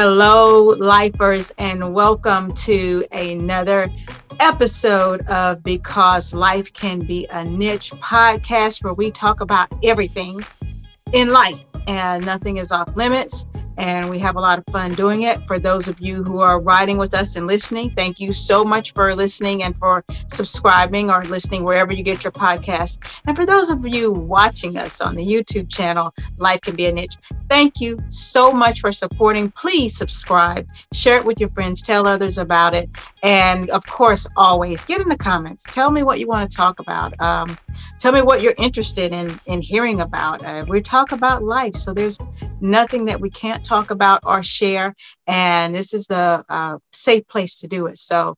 Hello, lifers, and welcome to another episode of Because Life Can Be a Niche podcast where we talk about everything in life and nothing is off limits and we have a lot of fun doing it. For those of you who are riding with us and listening, thank you so much for listening and for subscribing or listening wherever you get your podcast. And for those of you watching us on the YouTube channel, Life Can Be a Niche, thank you so much for supporting. Please subscribe, share it with your friends, tell others about it. And of course, always get in the comments. Tell me what you want to talk about. Um, tell me what you're interested in in hearing about. Uh, we talk about life, so there's nothing that we can't talk about or share, and this is the uh, safe place to do it. So,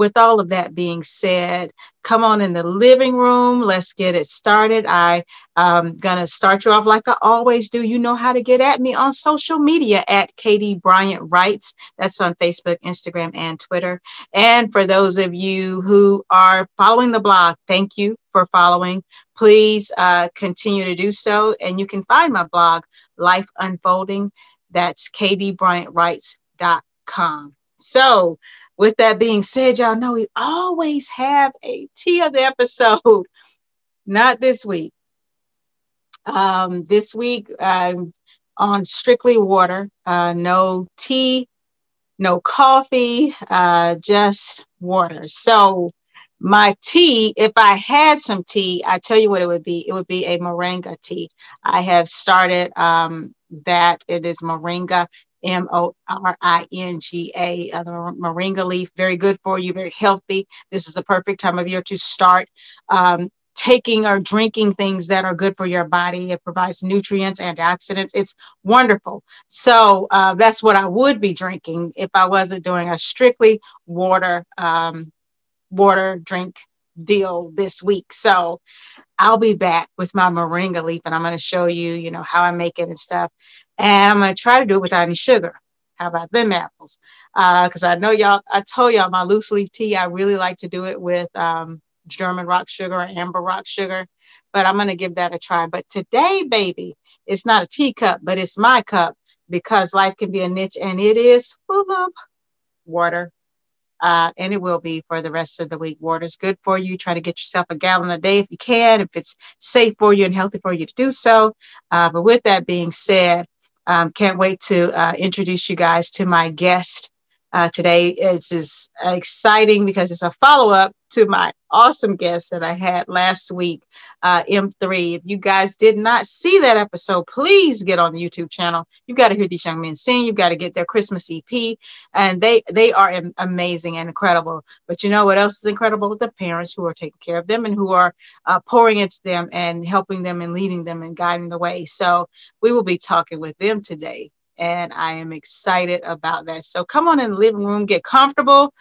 with all of that being said, come on in the living room. Let's get it started. I am um, gonna start you off like I always do. You know how to get at me on social media at Katie Bryant Writes. That's on Facebook, Instagram, and Twitter. And for those of you who are following the blog, thank you for following. Please uh, continue to do so. And you can find my blog, Life Unfolding. That's katiebryantwrites.com. So, with that being said, y'all know we always have a tea of the episode. Not this week. Um, this week, um, on strictly water, uh, no tea, no coffee, uh, just water. So, my tea, if I had some tea, I tell you what it would be. It would be a moringa tea. I have started um, that. It is moringa, M O R I N G A, uh, the moringa leaf. Very good for you, very healthy. This is the perfect time of year to start um, taking or drinking things that are good for your body. It provides nutrients, antioxidants. It's wonderful. So uh, that's what I would be drinking if I wasn't doing a strictly water. Um, water drink deal this week. So I'll be back with my moringa leaf and I'm going to show you, you know, how I make it and stuff. And I'm going to try to do it without any sugar. How about them apples? Because uh, I know y'all, I told y'all my loose leaf tea, I really like to do it with um, German rock sugar or amber rock sugar, but I'm going to give that a try. But today, baby, it's not a teacup, but it's my cup because life can be a niche and it is full of water uh, and it will be for the rest of the week. Water is good for you. Try to get yourself a gallon a day if you can, if it's safe for you and healthy for you to do so. Uh, but with that being said, um, can't wait to uh, introduce you guys to my guest uh, today. Is exciting because it's a follow up to my awesome guest that I had last week, uh, M3. If you guys did not see that episode, please get on the YouTube channel. You've got to hear these young men sing. You've got to get their Christmas EP, and they they are amazing and incredible. But you know what else is incredible? The parents who are taking care of them and who are uh, pouring into them and helping them and leading them and guiding the way. So we will be talking with them today and I am excited about that. So come on in the living room, get comfortable,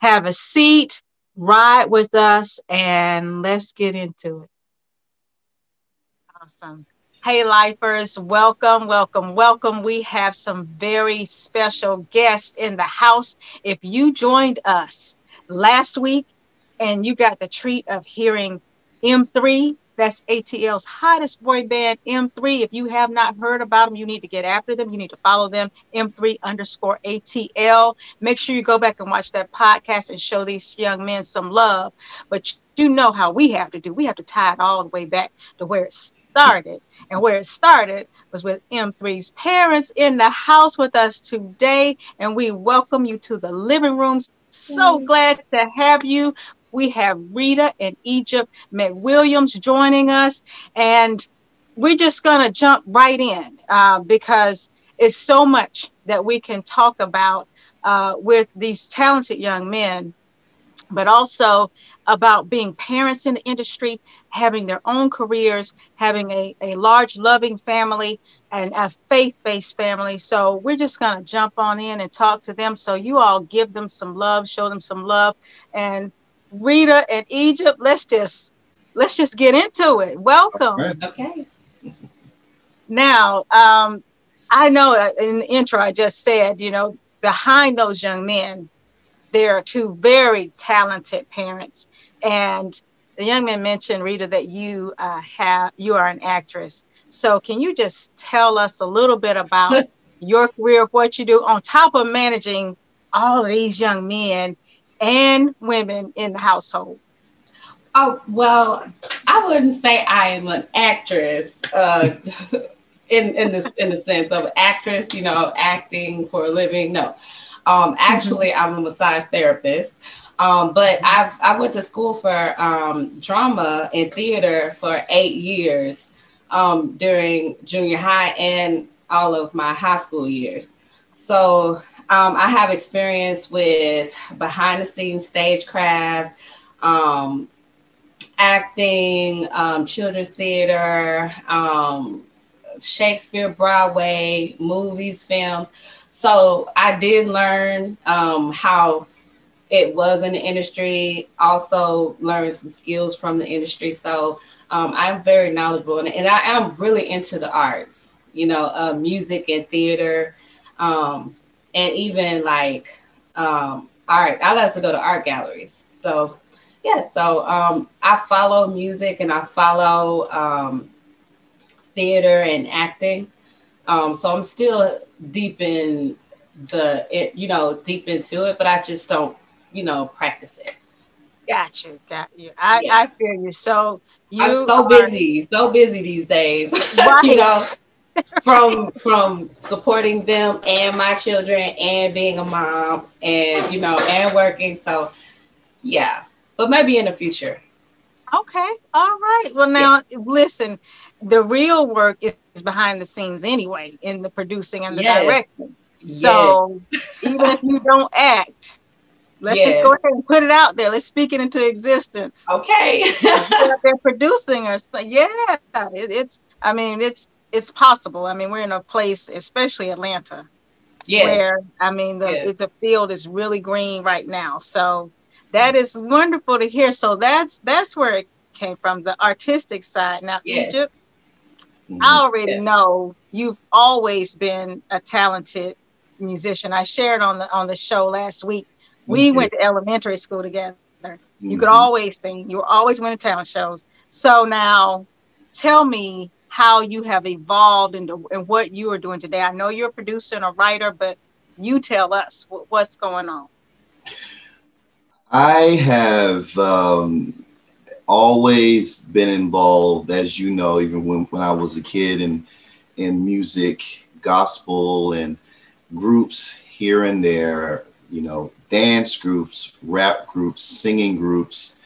have a seat, ride with us, and let's get into it. Awesome. Hey, lifers, welcome, welcome, welcome. We have some very special guests in the house. If you joined us last week and you got the treat of hearing M3 that's ATL's hottest boy band, M3. If you have not heard about them, you need to get after them. You need to follow them, M3 underscore ATL. Make sure you go back and watch that podcast and show these young men some love. But you know how we have to do. We have to tie it all the way back to where it started. And where it started was with M3's parents in the house with us today. And we welcome you to the living rooms. So glad to have you. We have Rita and Egypt McWilliams joining us. And we're just going to jump right in uh, because it's so much that we can talk about uh, with these talented young men, but also about being parents in the industry, having their own careers, having a, a large, loving family, and a faith based family. So we're just going to jump on in and talk to them. So you all give them some love, show them some love, and Rita and Egypt. Let's just let's just get into it. Welcome. Okay. Now, um, I know in the intro I just said, you know, behind those young men, there are two very talented parents, and the young man mentioned Rita that you uh, have you are an actress. So can you just tell us a little bit about your career, what you do, on top of managing all of these young men and women in the household? Oh, well, I wouldn't say I am an actress uh, in, in, this, in the sense of actress, you know, acting for a living. No. Um, actually, mm-hmm. I'm a massage therapist. Um, but I've I went to school for um, drama and theater for eight years um, during junior high and all of my high school years. So um, I have experience with behind the scenes stagecraft, um, acting, um, children's theater, Shakespeare, Broadway, movies, films. So I did learn how it was in the industry, also learned some skills from the industry. So um, I'm very knowledgeable and, and, I am really into the arts, you know, uh, music and theater, um, and even like um, art. I like to go to art galleries. So, yeah, so um, I follow music and I follow um, theater and acting. Um, so I'm still deep in the, it, you know, deep into it, but I just don't you know, practice it. Got you, got you. I, yeah. I feel you. So you I'm so are, busy, so busy these days. Right. you know, from from supporting them and my children and being a mom and you know and working. So yeah. But maybe in the future. Okay. All right. Well now yeah. listen, the real work is behind the scenes anyway, in the producing and the yes. directing. So even if you don't act, Let's just go ahead and put it out there. Let's speak it into existence. Okay. they're producing us. Yeah, it, it's. I mean, it's it's possible. I mean, we're in a place, especially Atlanta, yes. where I mean the yes. the field is really green right now. So that is wonderful to hear. So that's that's where it came from, the artistic side. Now yes. Egypt, mm-hmm. I already know you've always been a talented musician. I shared on the on the show last week we went to elementary school together. You mm-hmm. could always sing. You were always winning talent shows. So now, tell me how you have evolved into and what you are doing today. I know you're a producer and a writer, but you tell us what's going on. I have um, always been involved, as you know, even when, when I was a kid in in music, gospel, and groups here and there. You know, dance groups, rap groups, singing groups.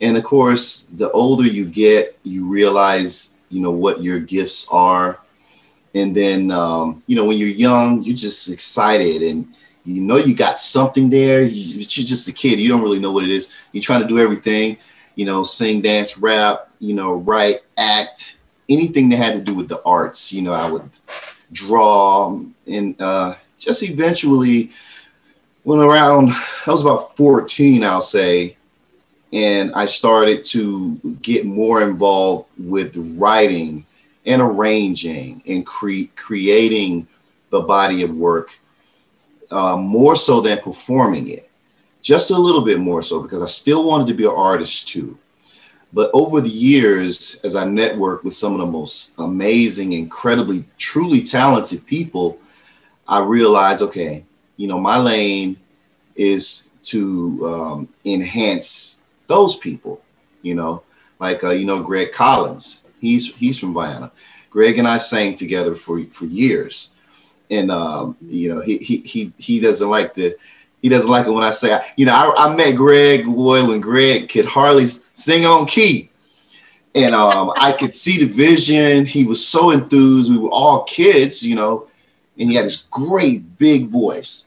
And of course, the older you get, you realize, you know, what your gifts are. And then, um, you know, when you're young, you're just excited and you know you got something there. You, you're just a kid. You don't really know what it is. You're trying to do everything, you know, sing, dance, rap, you know, write, act, anything that had to do with the arts. You know, I would draw and uh, just eventually when around I was about 14, I'll say, and I started to get more involved with writing and arranging and cre- creating the body of work uh, more so than performing it, just a little bit more so because I still wanted to be an artist too. But over the years, as I networked with some of the most amazing, incredibly, truly talented people, I realized, okay, you know, my lane is to um, enhance those people. You know, like uh, you know Greg Collins. He's he's from Vienna. Greg and I sang together for for years, and um, you know he he he he doesn't like to. He doesn't like it when I say, you know, I, I met Greg boy when Greg could hardly sing on key and um, I could see the vision. He was so enthused. We were all kids, you know, and he had this great big voice.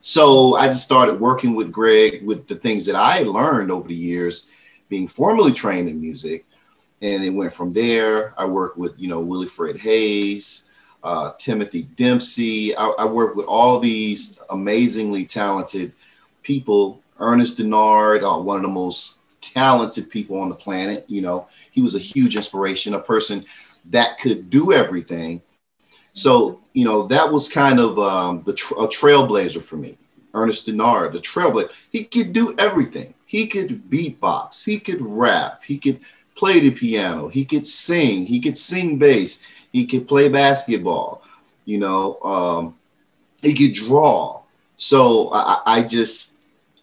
So I just started working with Greg with the things that I learned over the years, being formally trained in music. And it went from there. I worked with, you know, Willie Fred Hayes, uh, Timothy Dempsey. I, I worked with all these amazingly talented people. Ernest Denard, uh, one of the most talented people on the planet. You know, he was a huge inspiration, a person that could do everything so, you know, that was kind of um, the tra- a trailblazer for me. Ernest Denard, the trailblazer. He could do everything. He could beatbox. He could rap. He could play the piano. He could sing. He could sing bass. He could play basketball. You know, um, he could draw. So I, I just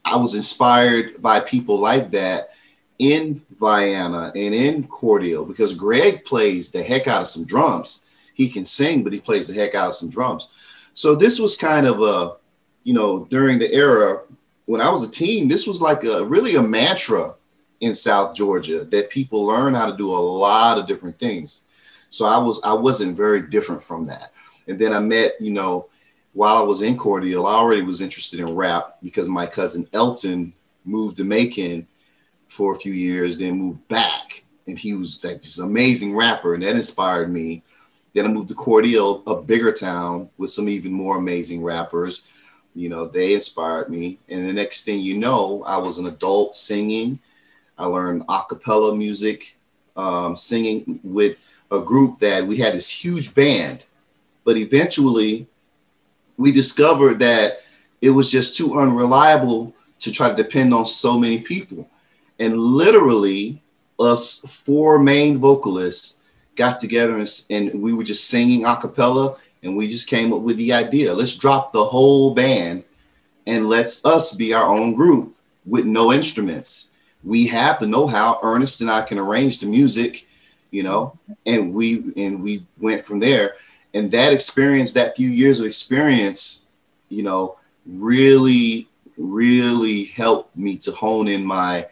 I was inspired by people like that in Vienna and in Cordele because Greg plays the heck out of some drums. He can sing, but he plays the heck out of some drums. So this was kind of a, you know, during the era when I was a teen, this was like a really a mantra in South Georgia that people learn how to do a lot of different things. So I was I wasn't very different from that. And then I met, you know, while I was in Cordele, I already was interested in rap because my cousin Elton moved to Macon for a few years, then moved back. And he was like this amazing rapper, and that inspired me. Then I moved to Cordele, a bigger town with some even more amazing rappers. You know, they inspired me. And the next thing you know, I was an adult singing. I learned a cappella music, um, singing with a group that we had this huge band. But eventually, we discovered that it was just too unreliable to try to depend on so many people. And literally, us four main vocalists got together and, and we were just singing a cappella and we just came up with the idea. Let's drop the whole band and let's us be our own group with no instruments. We have the know-how ernest and i can arrange the music you know and we and we went from there. And that experience that few years of experience you know really really helped me to hone in my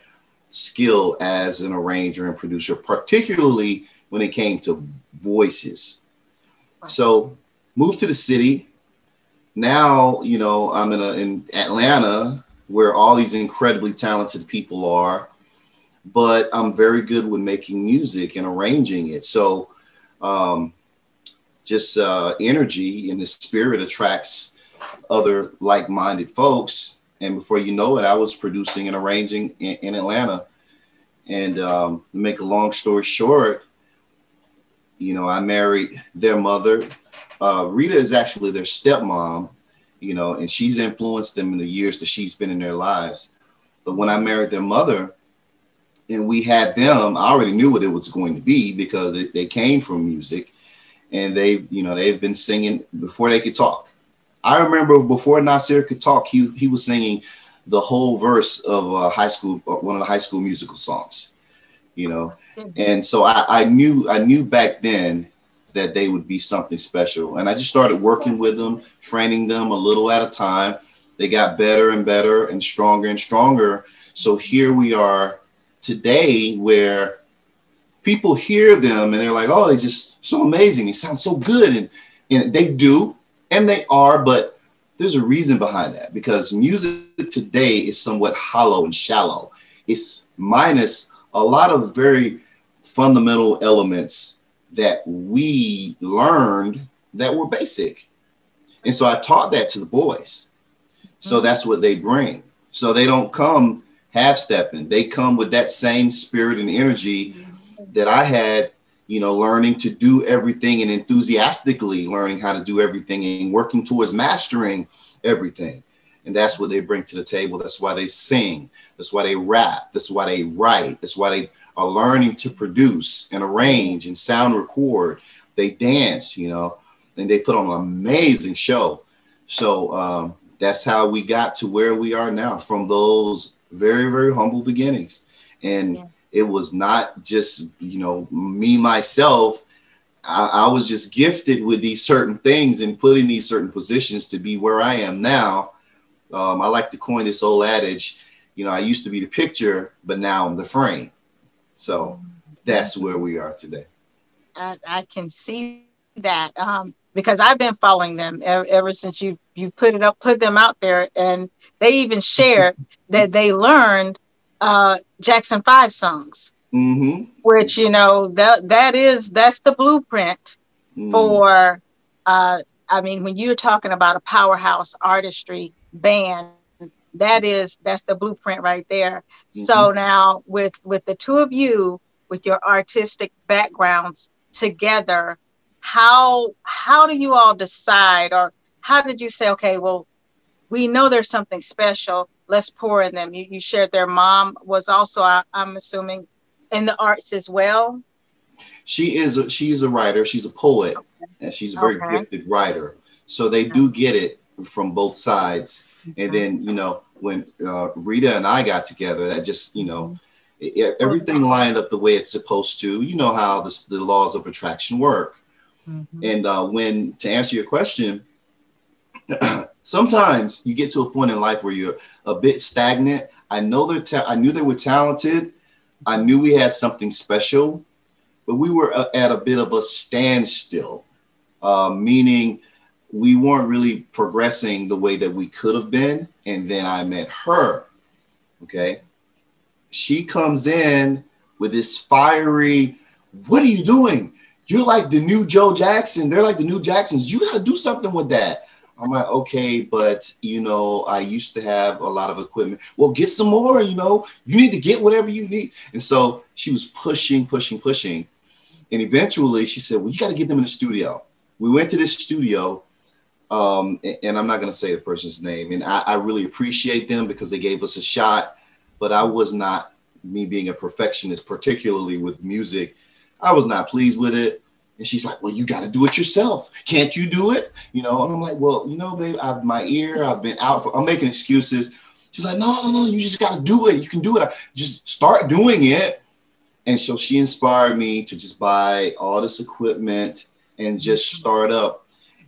skill as an arranger and producer particularly when it came to voices. So moved to the city. Now you know i'm in a, in atlanta where all these incredibly talented people are but i'm very good with making music and arranging it. So um, just uh, energy and the spirit attracts other like-minded folks. And before you know it i was producing and arranging in, in atlanta. And um, make a long story short you know i married their mother. Uh, rita is actually their stepmom you know and she's influenced them in the years that she's been in their lives. But when i married their mother and we had them i already knew what it was going to be because they, they came from music and they've you know they've been singing before they could talk. I remember before Nasir could talk, he he was singing the whole verse of a high school uh, one of the high school musical songs, you know, Mm-hmm. and so I, I knew I knew back then that they would be something special, and I just started working with them, training them a little at a time. They got better and better and stronger and stronger. So here we are today, where people hear them and they're like, oh, they just so amazing. They sound so good. And, and they do, and they are, but there's a reason behind that because music today is somewhat hollow and shallow. It's minus a lot of very fundamental elements that we learned that were basic. And so I taught that to the boys. So mm-hmm. that's what they bring. So they don't come half stepping, they come with that same spirit and energy that I had, you know, learning to do everything and enthusiastically learning how to do everything and working towards mastering everything. And that's what they bring to the table. That's why they sing. That's why they rap. That's why they write. That's why they are learning to produce and arrange and sound record. They dance, you know, and they put on an amazing show. So um, that's how we got to where we are now from those very, very humble beginnings. And yeah it was not just you know me myself I, I, was just gifted with these certain things and put in these certain positions to be where i am now um, i like to coin this old adage you know i used to be the picture but now i'm the frame so that's where we are today i, I can see that um, because i've been following them ever, ever since you you put it up put them out there and they even shared that they learned uh, Jackson Five songs, mm-hmm. which you know that that is that's the blueprint mm. for. Uh, I mean, when you're talking about a powerhouse artistry band, that is that's the blueprint right there. Mm-hmm. So now with with the two of you with your artistic backgrounds together, how how do you all decide or how did you say okay, well, we know there's something special let's pour in them. You, you shared their mom was also, I, i'm assuming, in the arts as well. She is a, she's a writer. She's a poet, and she's a very Okay. gifted writer. So they do get it from both sides. And then you know when uh, Rita and I got together, that just you know it- it- everything lined up the way it's supposed to. You know how this, the laws of attraction work. Mhm. And uh, when to answer your question, sometimes you get to a point in life where you're a bit stagnant. I know they're. Ta- I knew they were talented. I knew we had something special, but we were uh, at a bit of a standstill, uh, meaning we weren't really progressing the way that we could have been. And then I met her. Okay, she comes in with this fiery. What are you doing? You're like the new Joe Jackson. They're like the new Jacksons. You got to do something with that. I'm like, okay, but you know, I used to have a lot of equipment. Well, get some more, you know, you need to get whatever you need. And so she was pushing, pushing, pushing. And eventually she said, Well, you got to get them in the studio. We went to this studio, um, and I'm not going to say the person's name. And I, I really appreciate them because they gave us a shot, but I was not, me being a perfectionist, particularly with music, I was not pleased with it. And she's like, "Well, you got to do it yourself. Can't you do it?" You know, and I'm like, "Well, you know, babe, I've my ear. I've been out. For, I'm making excuses." She's like, "No, no, no. You just got to do it. You can do it. Just start doing it." And so she inspired me to just buy all this equipment and just start up.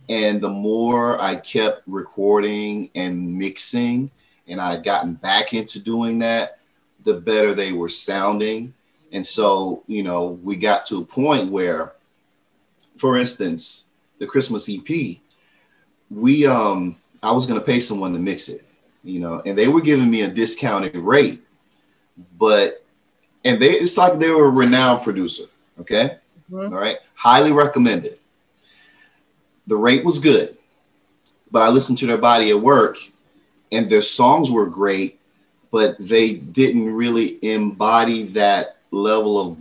And the more I kept recording and mixing, and I had gotten back into doing that, the better they were sounding. And so, you know, we got to a point where for instance, the Christmas EP, we um I was gonna pay someone to mix it, you know, and they were giving me a discounted rate, but and they it's like they were a renowned producer, okay? Mhm. All right, highly recommended. The rate was good, but I listened to their body of work and their songs were great, but they didn't really embody that level of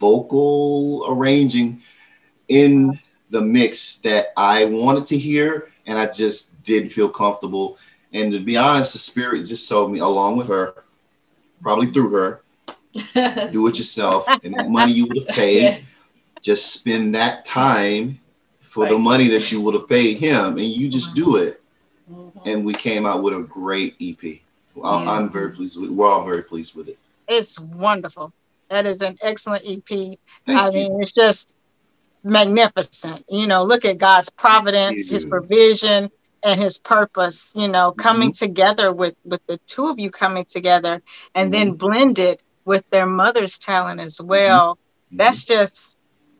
vocal arranging in the mix that I wanted to hear, and I just didn't feel comfortable. And to be honest, the spirit just told me, along with her, probably through her, do it yourself. And that money you would have paid, just spend that time for the money that you would have paid him, and you just do it. Mhm. And we came out with a great EP. I'm. I'm very pleased with. We're all very pleased with it. It's wonderful. That is an excellent EP. Thank I you. mean, it's just magnificent. You know, look at God's providence, His provision, and His purpose. You know, coming Mm-hmm. together with with the two of you coming together, and then Mm-hmm. blended with their mother's talent as well. That's just,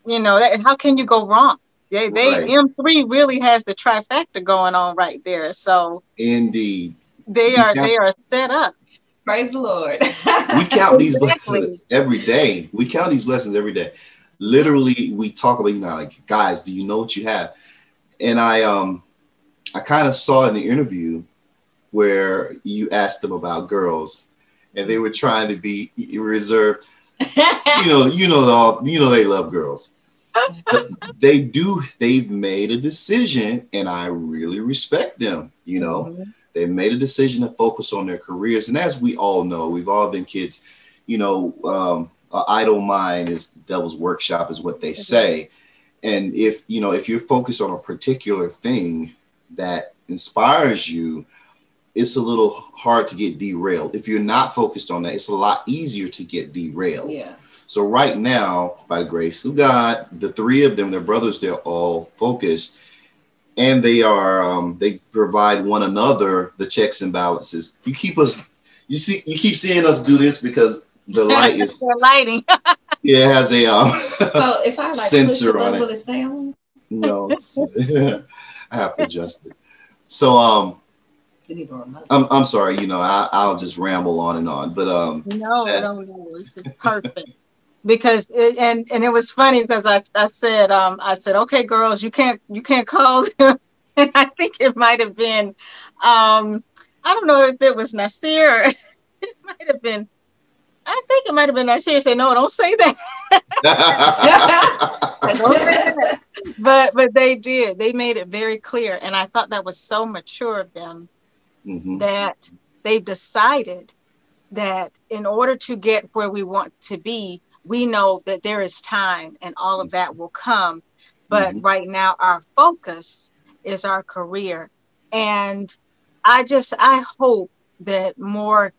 you know, that, how can you go wrong? They, they Right. M3 really has the trifecta going on right there. So Indeed. they are they are set up. Praise the Lord. we count these Exactly. blessings every day. We count these blessings every day. Literally, we talk about you know, like guys, do you know what you have? And I um I kind of saw in the interview where you asked them about girls, and they were trying to be reserved. You know, you know, all you know they love girls. But they do. They've made a decision, and I really respect them. You know, Mhm. they made a decision to focus on their careers. And as we all know, we've all been kids, you know, um, idle mind is the devil's workshop, is what they say. And if, you know, if you're focused on a particular thing that inspires you, it's a little hard to get derailed. If you're not focused on that, it's a lot easier to get derailed. yeah. So right now, by the grace of God, the three of them, their brothers, they're all focused, and they are um, they provide one another the checks and balances. You keep us, you see, you keep seeing us do this because the light is Their lighting. yeah it has a um So if I like Sensor push it on up, it. will it stay on? no, I have to adjust it. So um, You need a remote. I'm I'm sorry, you know, I, I'll just ramble on and on, but um, No, Yeah. no, no. This is perfect. Because it, and and it was funny because I, I said um I said okay girls you can't you can't call them and I think it might have been um I don't know if it was Nasir it might have been I think it might have been Nasir said no don't say that Don't say that. but but they did they made it very clear and I thought that was so mature of them Mhm. that they decided that in order to get where we want to be, we know that there is time and all of that will come. But mm-hmm. right now, our focus is our career. And I just, I hope that more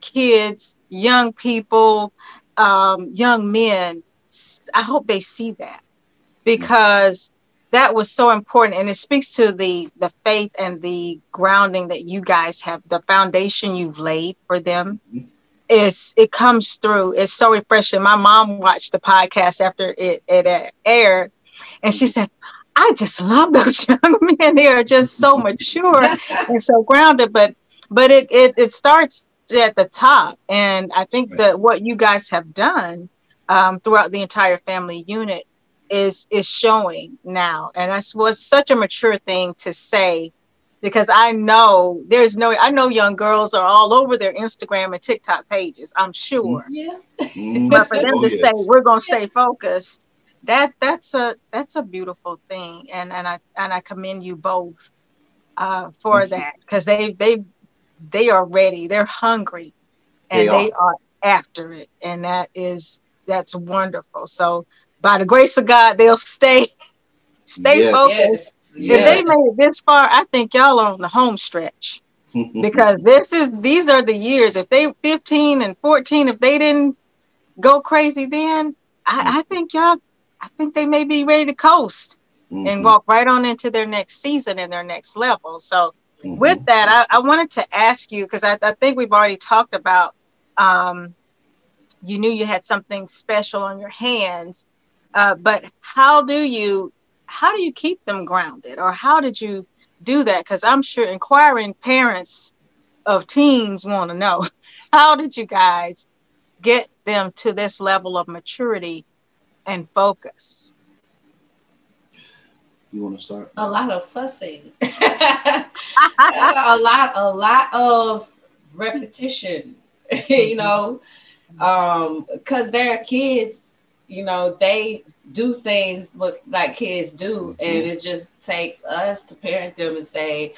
kids, young people, um, young men, I hope they see that because that was so important and it speaks to the the faith and the grounding that you guys have the foundation you've laid for them mm-hmm it's it comes through. It's so refreshing. My mom watched the podcast after it, it aired, and she said, "I just love those young men. They are just so mature and so grounded." But but it it, it starts at the top, and I think right. that what you guys have done um, throughout the entire family unit is is showing now, and that's was such a mature thing to say because I know there's no I know young girls are all over their Instagram and TikTok pages. I'm sure. Yeah. Mm-hmm. but for them oh, to yes. say we're going to stay focused, that that's a that's a beautiful thing, and and I and I commend you both uh, for Thank that because they they they are ready. They're hungry, and they are. they are after it, and that is that's wonderful. So by the grace of God, they'll stay stay yes. focused yeah. If they made it this far, I think y'all are on the home stretch. because this is these are the years. If they 15 and 14, if they didn't go crazy then, I, I think y'all I think they may be ready to coast mm-hmm. and walk right on into their next season and their next level. So mm-hmm. with that, I, I, wanted to ask you because I, I, think we've already talked about um, you knew you had something special on your hands, uh, but how do you how do you keep them grounded? Or how did you do that? Because i'm sure inquiring parents of teens want to know how did you guys get them to this level of maturity and focus? You want to start? A lot of fussing. A lot a lot of repetition you know? Um because they're kids you know they do things what like kids do, and mm-hmm. it just takes us to parent them and say,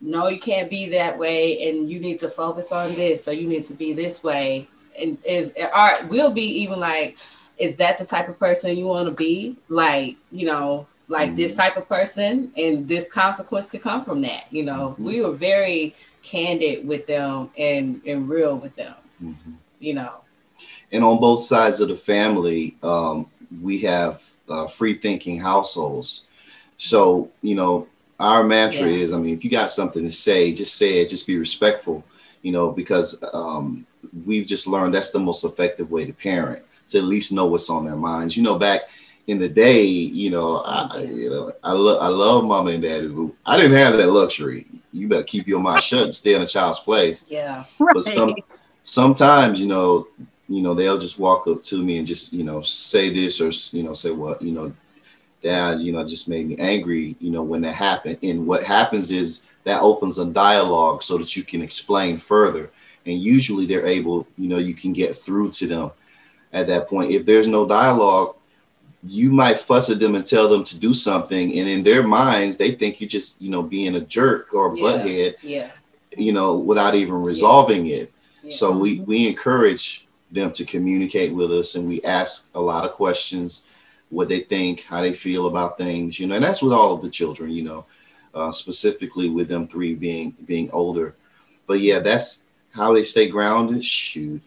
no, you can't be that way, and you need to focus on this, or you need to be this way. And is art we'll be even like, is that the type of person you want to be? Like, you know, like mm-hmm. this type of person, and this consequence could come from that. You know, mm-hmm. we were very candid with them and and real with them. Mm-hmm. You know, and on both sides of the family, um, we have uh, free thinking households. So, you know, our mantra yeah. is I mean, if you got something to say, just say it, just be respectful, you know, because um, we've just learned that's the most effective way to parent, to at least know what's on their minds. You know, back in the day, you know, I, you know, I love I love mama and daddy. I didn't have that luxury. You better keep your mouth shut and stay in a child's place. Yeah. Right. But some sometimes, you know, you know, they'll just walk up to me and just, you know, say this or, you know, say what, you know, dad, you know, just made me angry, you know, when that happened. And what happens is that opens a dialogue so that you can explain further. And usually they're able, you know, you can get through to them at that point. If there's no dialogue, you might fuss at them and tell them to do something. And in their minds, they think you're just, you know, being a jerk or a yeah. butthead, yeah. you know, without even resolving yeah. it. Yeah. So we, we encourage them to communicate with us and we ask a lot of questions what they think how they feel about things you know and that's with all of the children you know uh, specifically with them three being being older. But yeah that's how they stay grounded. Shoot.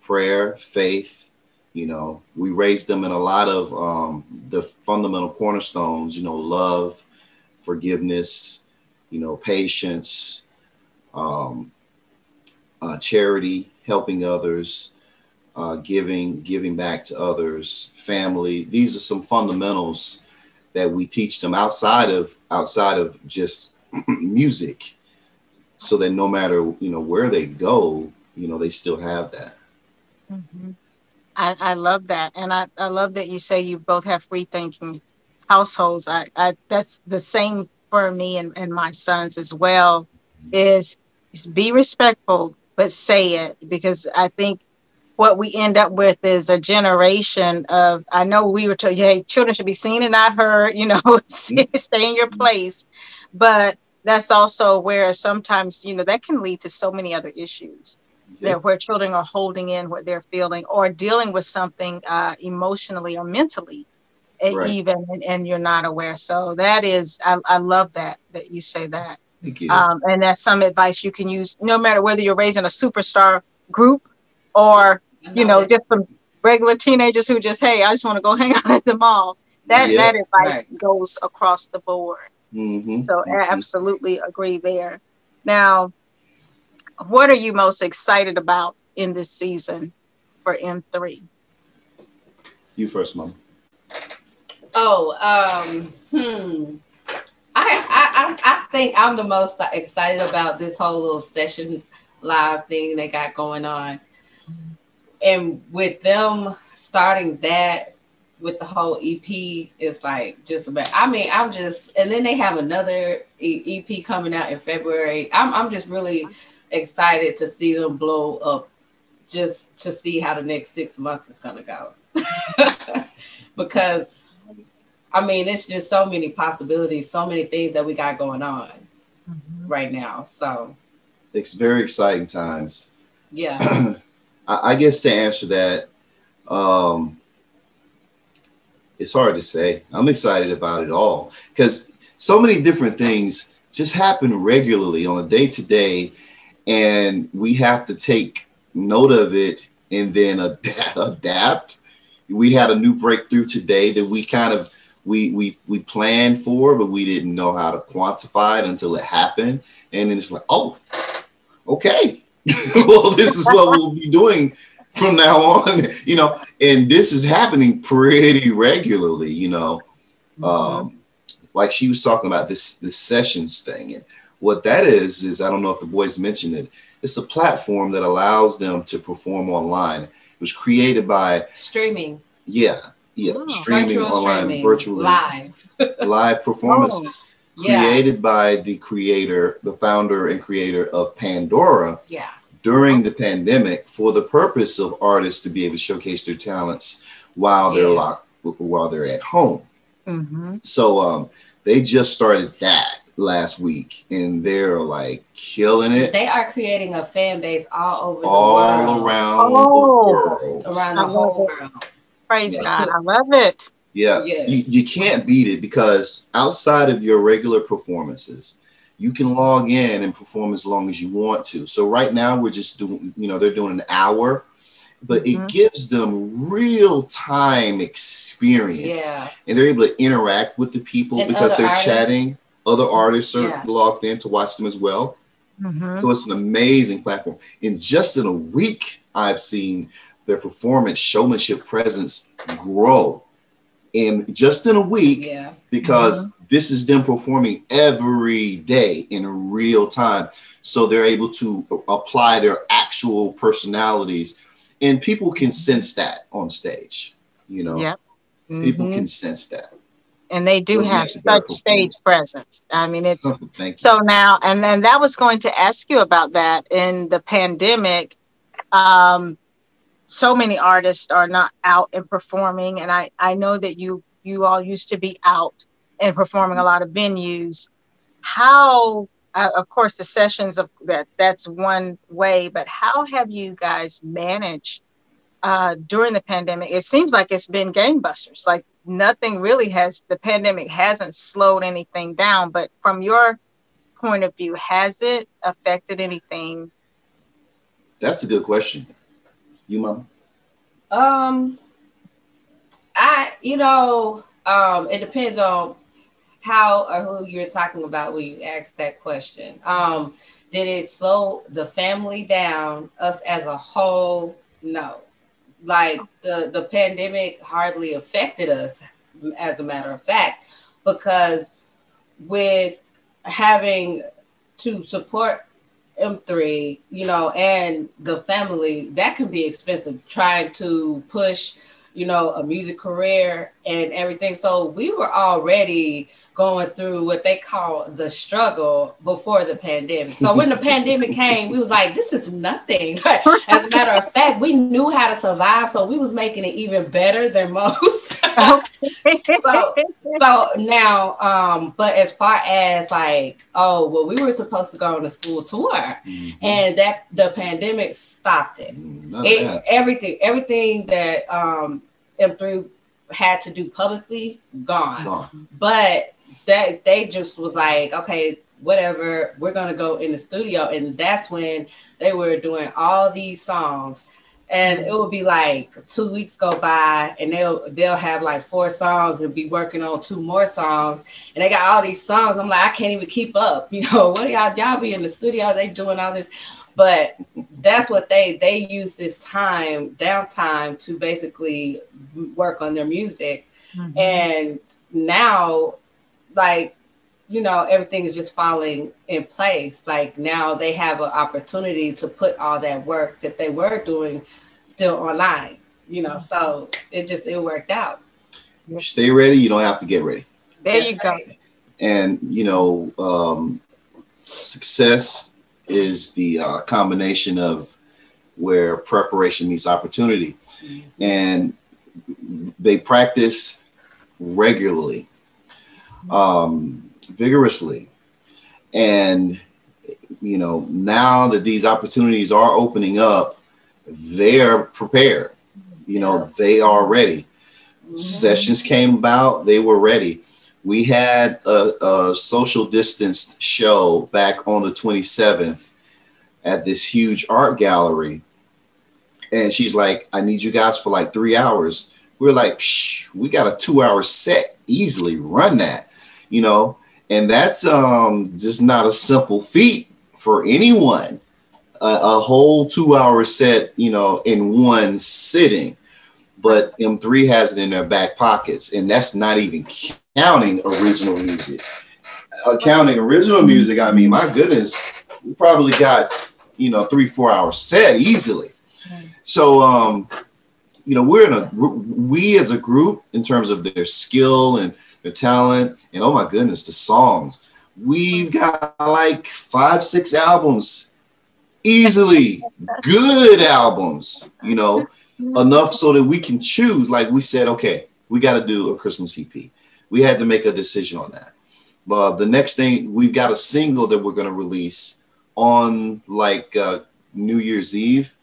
Prayer faith you know we raise them in a lot of um, the fundamental cornerstones you know love forgiveness you know patience um, uh, charity helping others uh, giving, giving back to others, family. These are some fundamentals that we teach them outside of outside of just music, so that no matter you know where they go, you know they still have that. Mm-hmm. I, I love that, and I, I love that you say you both have free thinking households. I, I that's the same for me and, and my sons as well. Is, is be respectful, but say it because I think what we end up with is a generation of I know we were told, hey, children should be seen and not heard, you know, mm-hmm. stay in your place. But that's also where sometimes, you know, that can lead to so many other issues. yeah. that where children are holding in what they're feeling or dealing with something uh, emotionally or mentally right. even and, and, you're not aware so that is I, I love that that you say that Thank you. Um, and that's some advice you can use no matter whether you're raising a superstar group or you know just some regular teenagers who just hey i just want to go hang out at the mall that yeah. that advice right. goes across the board mm-hmm. so mm-hmm. I absolutely agree there now what are you most excited about in this season for m3 you first mom oh um hmm I, I I think I'm the most excited about this whole little sessions live thing they got going on and with them starting that with the whole EP, it's like just about. I mean, I'm just, and then they have another EP coming out in February. I'm, I'm just really excited to see them blow up, just to see how the next six months is gonna go. because, I mean, it's just so many possibilities, so many things that we got going on mm-hmm. right now. So, it's very exciting times. Yeah. I, I guess to answer that, um, it's hard to say. I'm excited about it all because so many different things just happen regularly on a day to day, and we have to take note of it and then adapt. We had a new breakthrough today that we kind of we we we planned for, but we didn't know how to quantify it until it happened, and then it's like, oh, okay, well, this is what we'll be doing from now on, you know, and this is happening pretty regularly, you know. Mm-hmm. Um, like she was talking about this this sessions thing. And what that is, is I don't know if the boys mentioned it, it's a platform that allows them to perform online. It was created by streaming. Yeah, yeah, oh, streaming online, streaming. virtually live, live performances. Oh created by the creator, the founder and creator of Pandora. Yeah. During the pandemic, for the purpose of artists to be able to showcase their talents while they're locked, while they're at home. Mm-hmm. So um, they just started that last week, and they're like killing it. They are creating a fan base all over all around oh. the world, around the whole world. Praise yeah. God, I love it. Yeah, yes. you, you can't beat it because outside of your regular performances, you can log in and perform as long as you want to. So right now we're just doing, you know, they're doing an hour, but mm-hmm. it gives them real time experience. Yeah. And they're able to interact with the people and because they're artists. chatting. Other artists are yeah. logged in to watch them as well. Mm-hmm. So it's an amazing platform. In just in a week, I've seen their performance, showmanship, presence grow in just in a week yeah. because mm-hmm. this is them performing every day in real time so they're able to apply their actual personalities and people can sense that on stage you know yep. mm-hmm. people can sense that and they do Those have such stage presence i mean it's so now and then that was going to ask you about that in the pandemic um so many artists are not out and performing and i i know that you you all used to be out and performing a lot of venues. How uh, of course the sessions of that that's one way but how have you guys managed uh, during the pandemic? It seems like it's been gangbusters like nothing really has the pandemic hasn't slowed anything down but from your point of view has it affected anything? That's a good question you, mom? Um, I, you know, um, it depends on how or who you're talking about when you ask that question. Um, did it slow the family down, us as a whole? No. Like the, the pandemic hardly affected us, as a matter of fact, because with having to support M3, you know, and the family, that can be expensive trying to push, you know, a music career and everything. So we were already going through what they call the struggle before the pandemic. So when the pandemic came, we was like, this is nothing. As a matter of fact, we knew how to survive. So we was making it even better than most. so, so now, um, but as far as like, oh, well, we were supposed to go on a school tour, mm-hmm. and that the pandemic stopped it. Mm, it everything, everything that um, M3 had to do publicly, gone. gone. But that they just was like, okay, whatever, we're gonna go in the studio, and that's when they were doing all these songs. And it would be like two weeks go by and they'll they'll have like four songs and be working on two more songs. And they got all these songs. I'm like i can't even keep up. You know what y'all y'all be in the studio? They doing all this. But that's what they they use this time downtime to basically work on their music. Mm-hmm. and now like you know everything is just falling in place. Like now they have an opportunity to put all that work that they were doing still online you know so it just it worked out. You stay ready you don't have to get ready. There That's you go. right. and you know um, success is the uh, combination of where preparation meets opportunity. Mm-hmm. and they practice regularly um, vigorously. And, you know, now that these opportunities are opening up, they're prepared. You know, they are ready. Mm-hmm. Sessions came about, they were ready. We had a, a social distanced show back on the 27th at this huge art gallery. And she's like, I need you guys for like three hours. We're like, we got a two hour set, easily run that, you know and that's um, just not a simple feat for anyone. a whole two-hour set, you know, in one sitting. But M3 has it in their back pockets, and that's not even counting original music. Uh, counting original music, I mean, my goodness, we probably got you know three, four hour set easily. So, um, you know, we're in a we as a group in terms of their skill and the talent, and oh my goodness, the songs. We've got like five, six albums, easily good albums, you know, enough so that we can choose. Like we said, okay, we got to do a Christmas EP. We had to make a decision on that. But the next thing, we've got a single that we're going to release on like uh, New Year's Eve.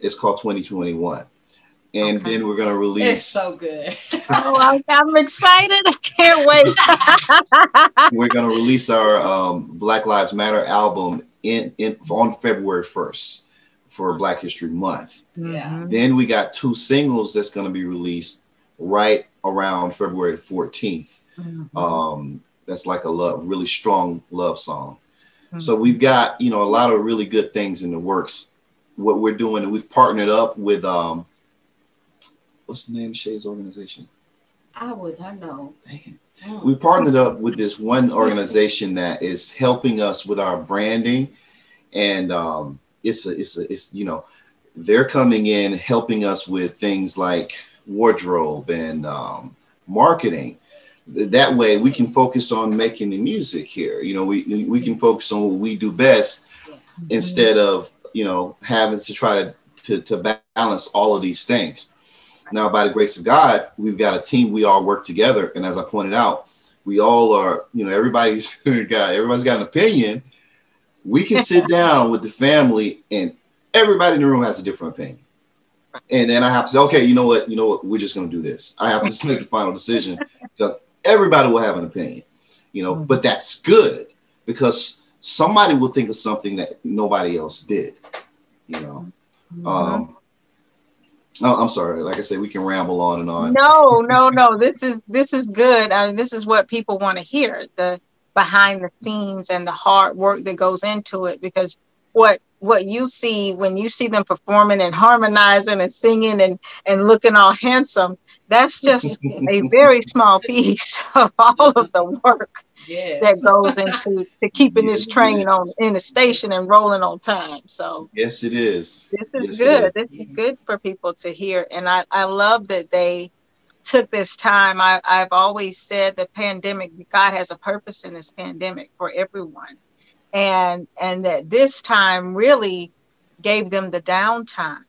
It's called 2021 and okay. then we're gonna release. It's so good. oh, I'm excited! I can't wait. we're gonna release our um, Black Lives Matter album in, in on February first for Black History Month. Yeah. Mm-hmm. Then we got two singles that's gonna be released right around February 14th. Mm-hmm. Um, that's like a love, really strong love song. Mm-hmm. So we've got you know a lot of really good things in the works. What we're doing, we've partnered up with um, what's the name of Shay's organization? I would I know. Oh. We partnered up with this one organization that is helping us with our branding, and um, it's a, it's a, it's you know, they're coming in helping us with things like wardrobe and um, marketing. That way, we can focus on making the music here. You know, we we can focus on what we do best instead of you know having to try to to, to balance all of these things. Now, by the grace of God, we've got a team. We all work together, and as I pointed out, we all are. You know, everybody's got everybody's got an opinion. We can sit down with the family, and everybody in the room has a different opinion. And then I have to say, okay, you know what? You know what? We're just going to do this. I have to make the final decision because everybody will have an opinion. You know, but that's good because somebody will think of something that nobody else did. You know. Mm-hmm. Um, Oh, I'm sorry. Like I said, we can ramble on and on. No, no, no. This is this is good. I mean, this is what people want to hear the behind the scenes and the hard work that goes into it. Because what what you see when you see them performing and harmonizing and singing and and looking all handsome, that's just a very small piece of all of the work yes. that goes into to keeping yes, this train on in the station and rolling on time. So yes, it is. This is yes, good. This is good for people to hear, and I I love that they took this time. I I've always said the pandemic. God has a purpose in this pandemic for everyone, and and that this time really gave them the downtime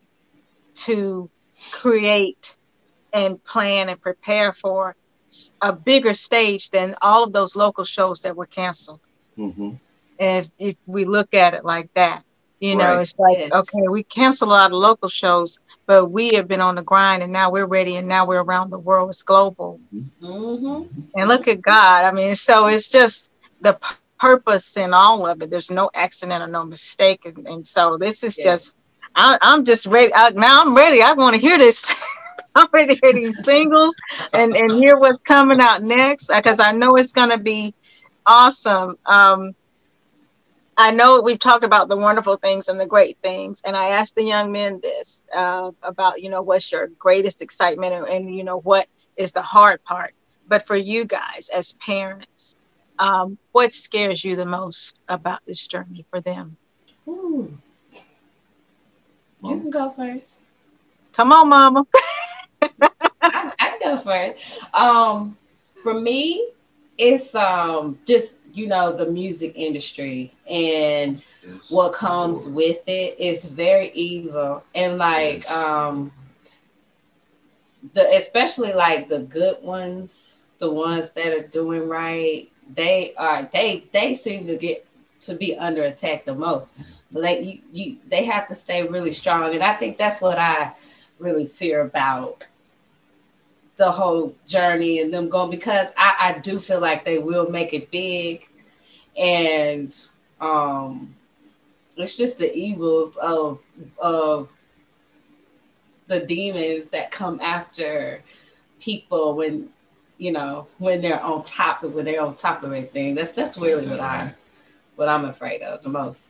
to create and plan and prepare for a bigger stage than all of those local shows that were canceled. Mm-hmm. If if we look at it like that, you know, Right. it's like Yes. okay, we cancel a lot of local shows, but we have been on the grind and now we're ready and now we're around the world. It's global. hmm And look at God. I mean, so it's just the p- purpose in all of it. There's no accident or no mistake. And, and so this is Yes. just, I, I'm just ready. I, now I'm ready. I want to hear this. I'm ready to hear these singles and, and hear what's coming out next because I know it's going to be awesome. Um, I know we've talked about the wonderful things and the great things, and I asked the young men this uh, about, you know, what's your greatest excitement and, and, you know, what is the hard part. But for you guys as parents, um, what scares you the most about this journey for them? Ooh. You can go first. Come on, Mama. I, I go first. Um, for me, it's um just you know the music industry and Yes, what comes Lord. with it is very evil and like Yes. um the especially like the good ones the ones that are doing right they are they they seem to get to be under attack the most so they you, you they have to stay really strong and i think that's what i really fear about the whole journey and them going because i i do feel like they will make it big and um it's just the evils of of the demons that come after people when you know when they're on top of when they're on top of everything. That's that's really what I what I'm afraid of the most.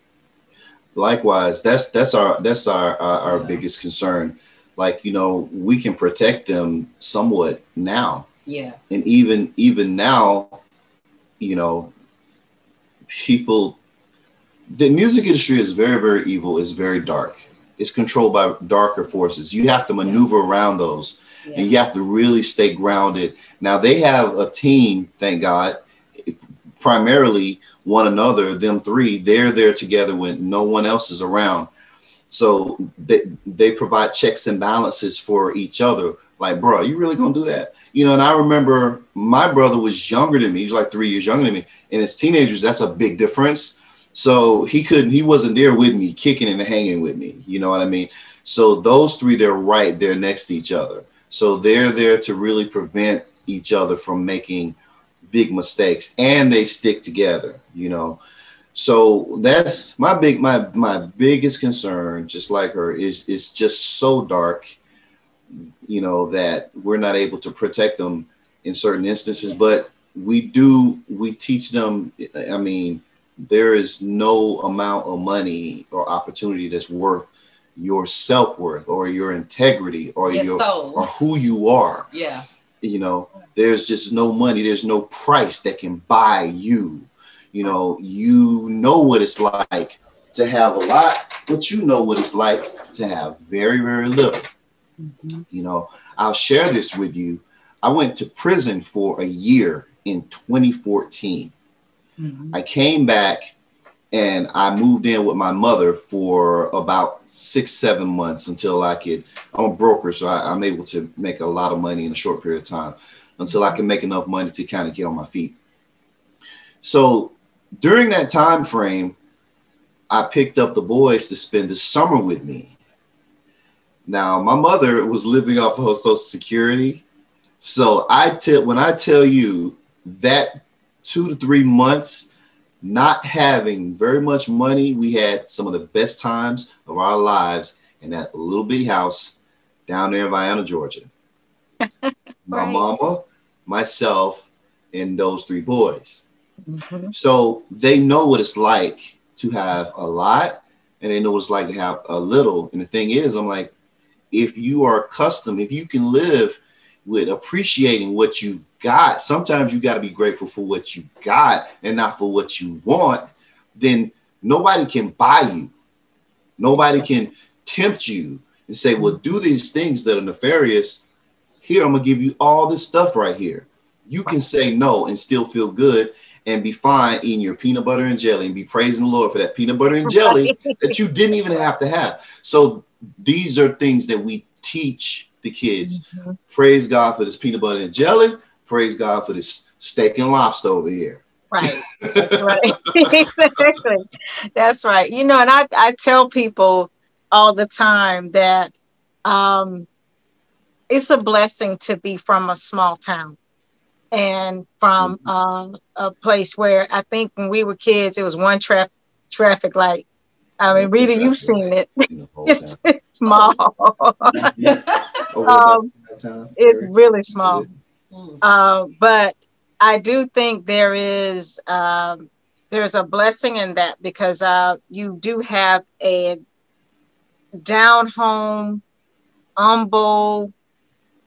likewise that's that's our that's our our, our Yeah. biggest concern like you know we can protect them somewhat now. Yeah. and even even now you know people the music industry is very very evil. It's very dark. It's controlled by darker forces. You have to maneuver around those. And you have to really stay grounded. Now they have a team thank god primarily one another them three. They're there together when no one else is around so they, they provide checks and balances for each other. Like bro you really gonna do that? You know and i remember my brother was younger than me. He was like three years younger than me. And as teenagers that's a big difference. So he couldn't he wasn't there with me kicking and hanging with me. You know what i mean? So those three they're right there next to each other. So they're there to really prevent each other from making big mistakes. And they stick together you know so that's my big my my biggest concern just like her is is just so dark you know that we're not able to protect them in certain instances. But we do we teach them i mean there is no amount of money or opportunity that's worth your self-worth or your integrity or Your your or who you are. Yeah. you know there's just no money there's no price that can buy you you know you know what it's like to have a lot but you know what it's like to have very very little. Mm-hmm. You know i'll share this with you. I went to prison for a year in 2014 mm-hmm. I came back and I moved in with my mother for about six, seven months until I could. I'm a broker, so I, I'm able to make a lot of money in a short period of time until I mm-hmm. can make enough money to kind of get on my feet. So during that time frame, I picked up the boys to spend the summer with me. Now, my mother was living off of her social security. So I tell when I tell you that two to three months not having very much money, we had some of the best times of our lives in that little bitty house down there in Vienna, Georgia. My mama, myself, and those three boys. Mhm. So they know what it's like to have a lot and they know what it's like to have a little. And the thing is, I'm like, if you are accustomed, if you can live with appreciating what you've got, sometimes you got to be grateful for what you got and not for what you want, then nobody can buy you. Nobody can tempt you and say, well, do these things that are nefarious. Here, I'm going to give you all this stuff right here. You can say no and still feel good and be fine eating your peanut butter and jelly and be praising the Lord for that peanut butter and jelly that you didn't even have to have. So these are things that we teach the kids. Mm-hmm. Praise God for this peanut butter and jelly. Praise God for this steak and lobster over here. Right. That's right. exactly. That's right. You know, and I, I tell people all the time that um, it's a blessing to be from a small town and from mm-hmm. uh, a place where I think when we were kids, it was one tra- traffic light. I mean, Rita, you've seen it. it's, it's, small. um, it's really small. Uh, but I do think there is um, there's a blessing in that because uh, you do have a down home, humble,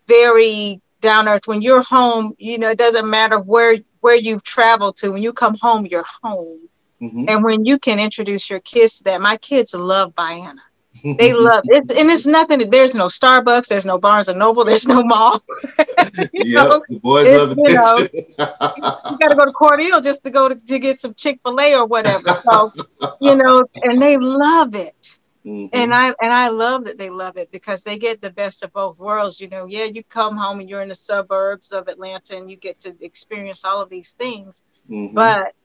very down earth. When you're home, you know it doesn't matter where where you've traveled to. When you come home, you're home. Mm-hmm. And when you can introduce your kids to that, my kids love Vienna. They love it, and it's nothing. There's no Starbucks. There's no Barnes and Noble. There's no mall. the boys love it. You, know, you got to go to Cordele just to go to, to get some Chick Fil A or whatever. So, you know, and they love it. Mm-hmm. And I and I love that they love it because they get the best of both worlds. You know, yeah, you come home and you're in the suburbs of Atlanta and you get to experience all of these things, mm-hmm. but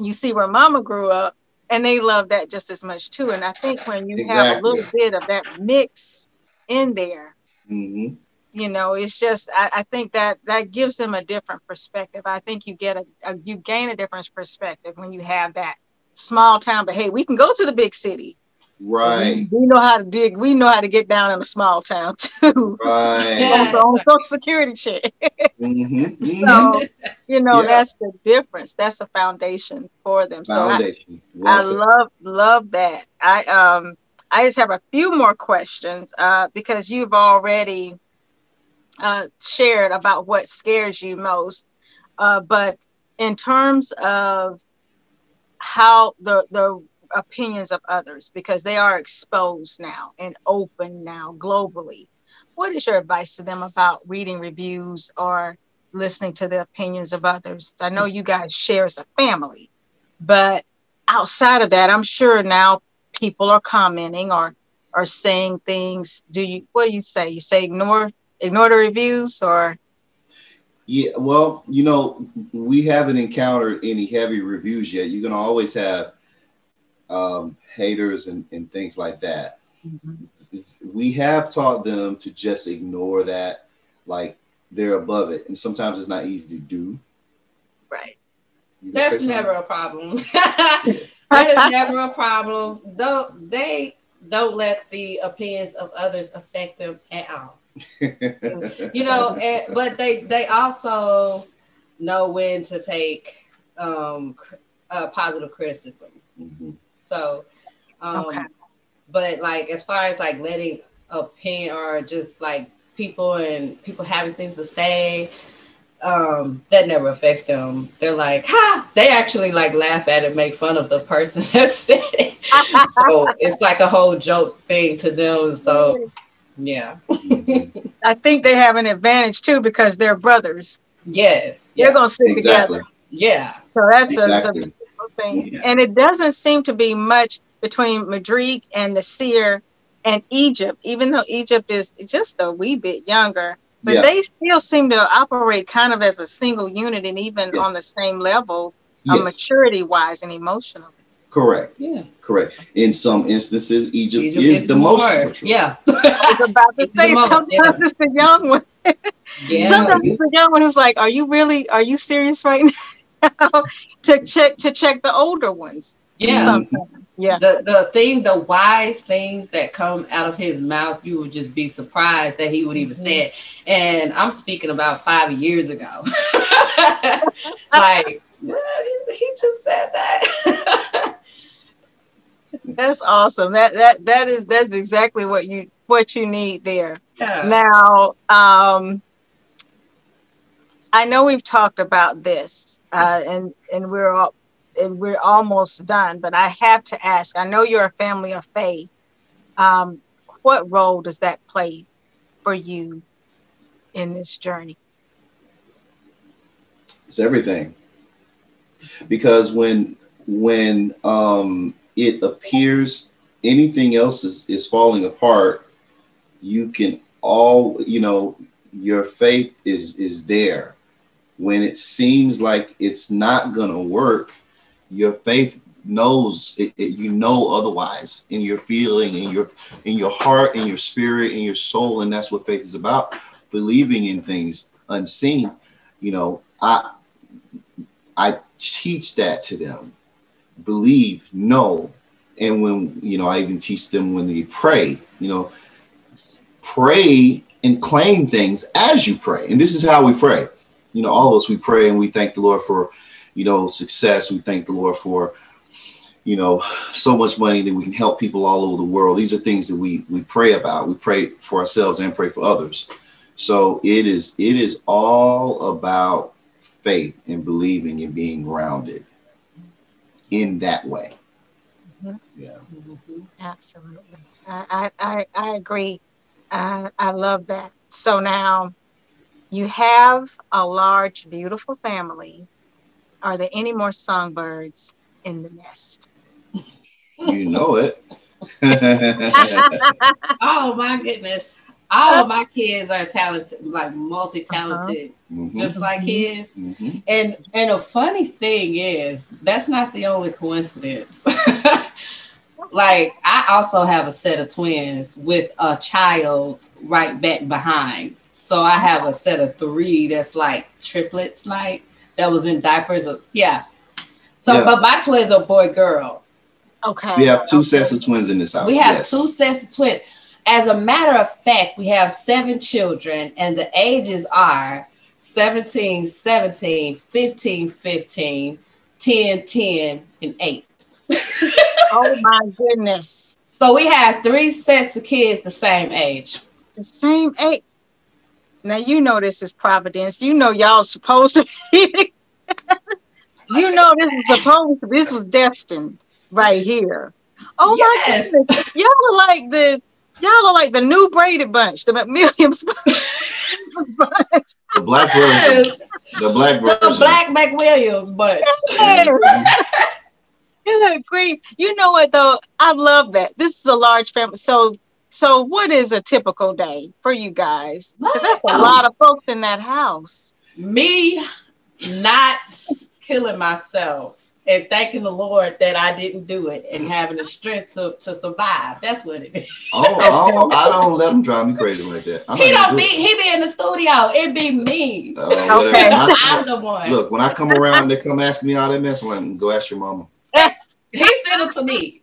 you see where Mama grew up, and they love that just as much too. And I think when you exactly. have a little bit of that mix in there, mm-hmm. you know, it's just I, I, think that that gives them a different perspective. I think you get a, a you gain a different perspective when you have that small town. But hey, we can go to the big city Right. We, we, know how to dig. We know how to get down in a small town too. Right. on, on social security shit. mm-hmm. Mm-hmm. So you know yeah. that's the difference. That's a foundation for them. Foundation. So I, I love love that. I um I just have a few more questions uh, because you've already uh, shared about what scares you most. Uh, but in terms of how the the opinions of others because they are exposed now and open now globally. What is your advice to them about reading reviews or listening to the opinions of others? I know you guys share as a family, but outside of that, I'm sure now people are commenting or are saying things. Do you what do you say? You say ignore ignore the reviews or yeah, well, you know, we haven't encountered any heavy reviews yet. You're gonna always have um, haters and, and things like that. Mm-hmm. We have taught them to just ignore that, like they're above it, and sometimes it's not easy to do. Right. That's never a problem. that is never a problem. Though they don't let the opinions of others affect them at all. you know, and, but they they also know when to take um, uh, positive criticism. Mm-hmm. So, um, okay. but like as far as like letting a pin or just like people and people having things to say, um, that never affects them. They're like, ha! They actually like laugh at it, make fun of the person that said it. so it's like a whole joke thing to them. So yeah. I think they have an advantage too because they're brothers. Yeah. They're yeah. gonna stick exactly. together. Yeah. So that's exactly. a, thing. Yeah. And it doesn't seem to be much between Madrid and Nasir and Egypt, even though Egypt is just a wee bit younger. But yeah. they still seem to operate kind of as a single unit and even yeah. on the same level uh, yes. of maturity wise and emotionally. Correct. Yeah. Correct. In some instances, Egypt, Egypt is, is the most mature. Yeah. I was about to say sometimes yeah. it's the young one. yeah. Sometimes it's the young one who's like, Are you really are you serious right now? to check to check the older ones. Yeah. Yeah. The the thing, the wise things that come out of his mouth, you would just be surprised that he would even mm-hmm. say it. And I'm speaking about five years ago. like, he just said that. that's awesome. That that that is that's exactly what you what you need there. Yeah. Now, um, I know we've talked about this uh, and and we're all, and we're almost done. But I have to ask. I know you're a family of faith. Um, what role does that play for you in this journey? It's everything. Because when when um, it appears anything else is, is falling apart, you can all you know your faith is is there when it seems like it's not gonna work your faith knows it, it, you know otherwise in your feeling in your in your heart in your spirit in your soul and that's what faith is about believing in things unseen. You know i i teach that to them. Believe know and when you know i even teach them when they pray you know. Pray and claim things as you pray and this is how we pray you know all of us we pray and we thank the lord for you know success we thank the lord for you know so much money that we can help people all over the world these are things that we we pray about we pray for ourselves and pray for others so it is it is all about faith and believing and being grounded in that way Mhm. yeah Absolutely. I, I, I, I agree. I, I love that. So now you have a large, beautiful family. Are there any more songbirds in the nest? you know it Oh my goodness. All of my kids are talented, like multi-talented, Mhm, just like his. mhm. And and a funny thing is, that's not the only coincidence. like I also have a set of twins with a child right back behind. So I have a set of three that's like triplets, like that was in diapers. Uh, yeah. So, Yeah. but my twins are boy girl. Okay. we have two Okay. sets of twins in this house We have yes. two sets of twins. As a matter of fact, we have seven children, and the ages are 17, 17, 15, 15, 10, 10, and 8. Oh my goodness. So we have three sets of kids the same age. The same age. Now you know this is Providence. You know y'all supposed to be. you know this is supposed to. This was destined right here. Oh Yes. my goodness! Y'all are like the y'all are like the new Brady bunch, the McWilliams bunch. the black version the black The Black McWilliams bunch. Good mm-hmm. grief. You know what though? I love that. This is a large family. So so what is a typical day for you guys? Because that's a lot of folks in that house. Me not killing myself and thanking the Lord that I didn't do it and having the strength to, to survive. That's what it is. Oh, oh, I don't let them drive me crazy like that. I'm He don't be it. he be in the studio. It be me. Uh. Okay. I- I'm the one. look, when I come around, they come ask me all that mess. I'm like, go ask your mama. He sent them to me.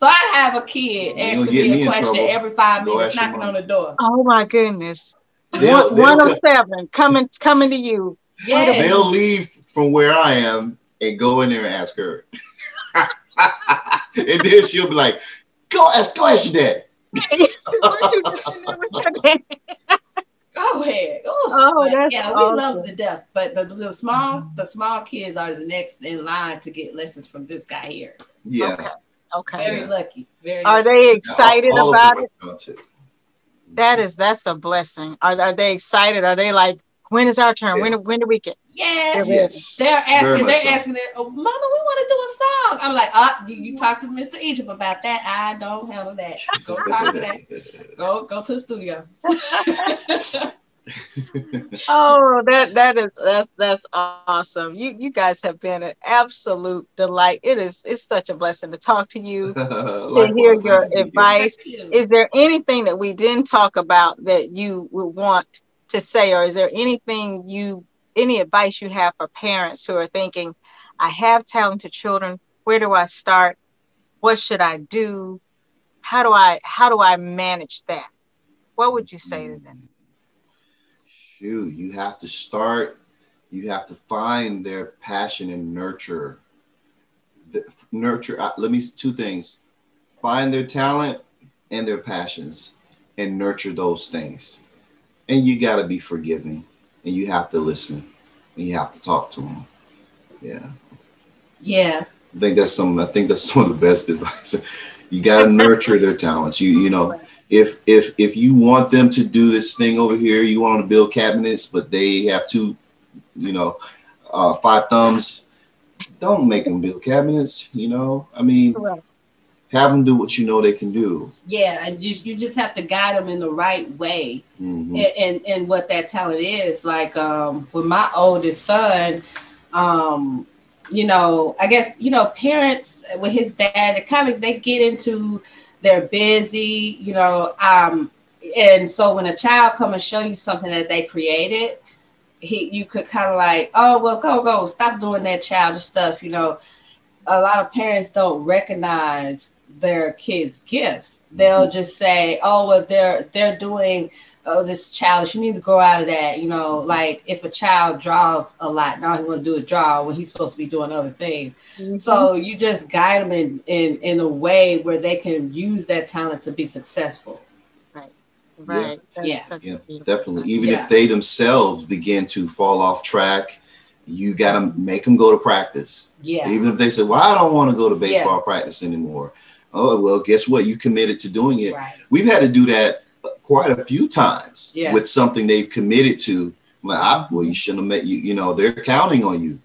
So I have a kid You asking me me a question trouble. every five Go minutes, ask knocking on the door. Oh my goodness. They'll, they'll, 107 coming coming to you. Yes. they'll leave from where I am and go in there and ask her. and then she'll be like, go ask, go ask your dad. Go ahead. Ooh. Oh, But that's yeah, we love the deaf. But the, the small, the small kids are the next in line to get lessons from this guy here. Yeah. Okay. Okay. Very Yeah. lucky. Very. Are lucky. they excited All- all about them it? are. That is that's a blessing. Are, are they excited? Are they like, when is our turn? When when do we get? Yes. Yes. They're asking. They're so. asking. It, oh, Mama, we want to do a song. I'm like, uh, you, you talk to Mr. Egypt about that. I don't handle that. Go talk to that. Go go to the studio. Oh, that that is that's that's awesome. You you guys have been an absolute delight. It is it's such a blessing to talk to you. Likewise, hear your to advice. You. Is there anything that we didn't talk about that you would want to say, or is there anything you any advice you have for parents who are thinking, I have talented children, where do I start? What should I do? How do I how do I manage that? What would you say to them? Shoot, you have to start. You have to find their passion and nurture. The, nurture. uh, Let me two things: find their talent and their passions, and nurture those things. And you got to be forgiving, and you have to listen, and you have to talk to them. Yeah, Yeah. I think that's some. I think that's some of the best advice. You got to nurture their talents. You you know if if if you want them to do this thing over here, you want to build cabinets, but they have two, you know, uh, five thumbs. Don't make them build cabinets. You know, I mean, Right. have them do what you know they can do. Yeah, and you, you just have to guide them in the right way Mhm. and, and and what that talent is. Like um with my oldest son, um, you know, I guess you know, parents with his dad, they kind of they get into they're busy, you know, um, and so when a child come and show you something that they created, he you could kind of like, oh well, go go, stop doing that childish stuff, you know. A lot of parents don't recognize their kids' gifts. They'll just say, "Oh, well, they're they're doing oh this childish. You need to grow out of that." You know, like if a child draws a lot, now he want to do a draw when he's supposed to be doing other things. Mm-hmm. So you just guide them in in in a way where they can use that talent to be successful. right. That's Yeah. such Yeah, Definitely. Even Yeah. if they themselves begin to fall off track, you got to make them go to practice. Yeah, Even if they say, "Well, I don't want to go to baseball practice anymore." Oh, well, guess what? You committed to doing it. right. We've had to do that quite a few times Yeah. with something they've committed to. Like, ah, I, well, you shouldn't have met you. You know, they're counting on you,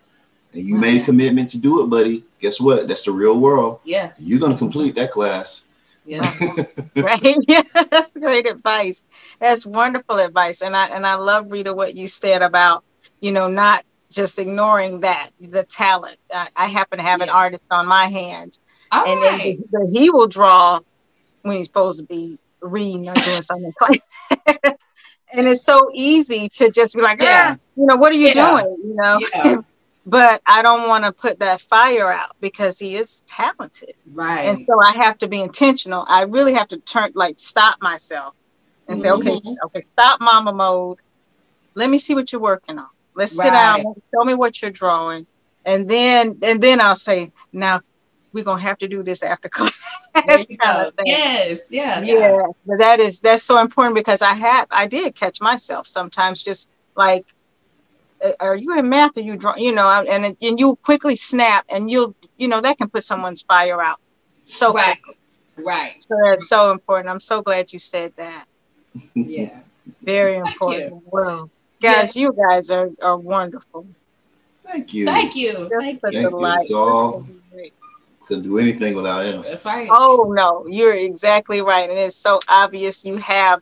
and you oh, made a Yeah. commitment to do it, buddy. Guess what? That's the real world. Yeah, You're gonna complete that class. yeah, right yeah that's great advice that's wonderful advice and i and i love rita what you said about you know not just ignoring that the talent i, I happen to have an artist on my hands all and right. then he, he will draw when he's supposed to be reading or doing something in class and it's so easy to just be like Yeah. ah, you know what are you Yeah. doing you know Yeah. but i don't want to put that fire out because he is talented right. and so I have to be intentional. I really have to turn, like, stop myself and say, okay, Mhm. okay, stop mama mode. Let me see what you're working on. Let's sit Right. down. Show me what you're drawing, and then and then I'll say, now we're gonna have to do this after class. There you go. Yes, yeah, Yeah. yeah. but that is that's so important because I have I did catch myself sometimes just like, "Uh, are you in math or you draw? You know, and and you quickly snap and you'll you know that can put someone's fire out. So right, right. so that's so important. I'm so glad you said that. Yeah. Very important. Well, guys, you guys are, are wonderful. Thank you. Thank you. Thank you. Thank you. It's all- Couldn't do anything without him. That's right. Oh no, you're exactly right, and it's so obvious you have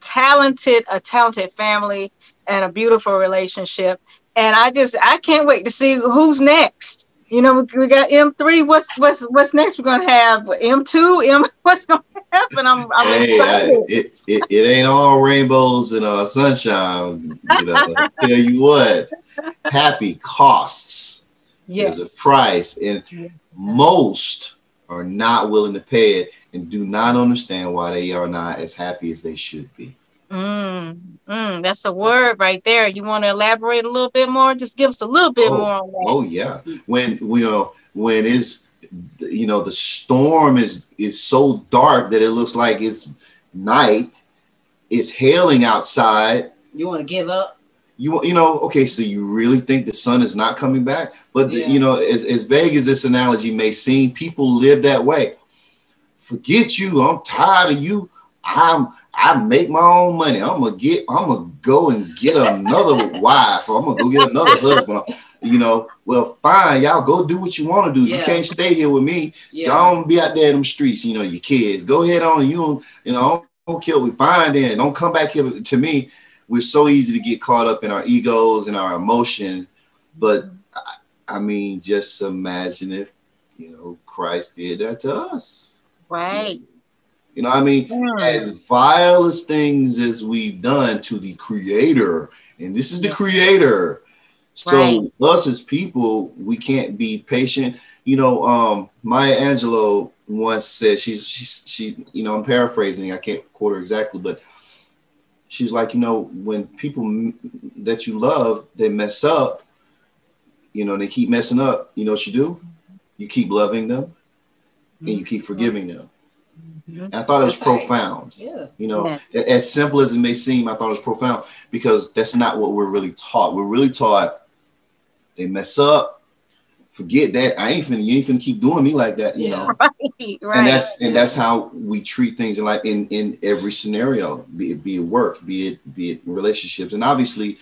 talented a talented family and a beautiful relationship, and I just I can't wait to see who's next. You know, we, we got M three. What's what's what's next? We're gonna have M two. M. What's gonna happen? I'm I'm hey, I, it, it it ain't all rainbows and uh, sunshine. You know, tell you what, happy costs. yes. There's a price, and most are not willing to pay it and do not understand why they are not as happy as they should be. Mm, mm, that's a word right there. You want to elaborate a little bit more? Just give us a little bit Oh, more on that. Oh yeah, when you know when it's you know the storm is is so dark that it looks like it's night. It's hailing outside. You want to give up? You you know okay, so you really think the sun is not coming back? But the- you know, as, as vague as this analogy may seem, people live that way. Forget you. I'm tired of you. I'm I make my own money. I'm gonna get. I'm gonna go and get another wife. Or I'm gonna go get another husband. You know. Well, fine. Y'all go do what you want to do. You can't stay here with me. Yeah. Go on, be out there in them streets. You know, your kids. Go ahead on. You. You know. Don't, kill. We fine then. Don't come back here to me. We're so easy to get caught up in our egos and our emotion. But I, I mean, just imagine if you know Christ did that to us. Right. You know, I mean, Mm. as vile as things as we've done to the creator, and this is the Yeah. creator. So Right. us as people, we can't be patient. You know, um, Maya Angelou once said she's she's she, you know, I'm paraphrasing, I can't quote her exactly, but she's like, you know, when people m- that you love, they mess up, you know, they keep messing up, you know what you do? You keep loving them and you keep forgiving them. Mhm. And I thought it was That's right. profound. Yeah. You know, Yeah. as simple as it may seem, I thought it was profound because that's not what we're really taught. We're really taught they mess up, forget that. I ain't finna, you ain't finna keep doing me like that, you Yeah. know. Right. Right. And that's and that's how we treat things in like in in every scenario, be it be it work, be it be it relationships. And obviously,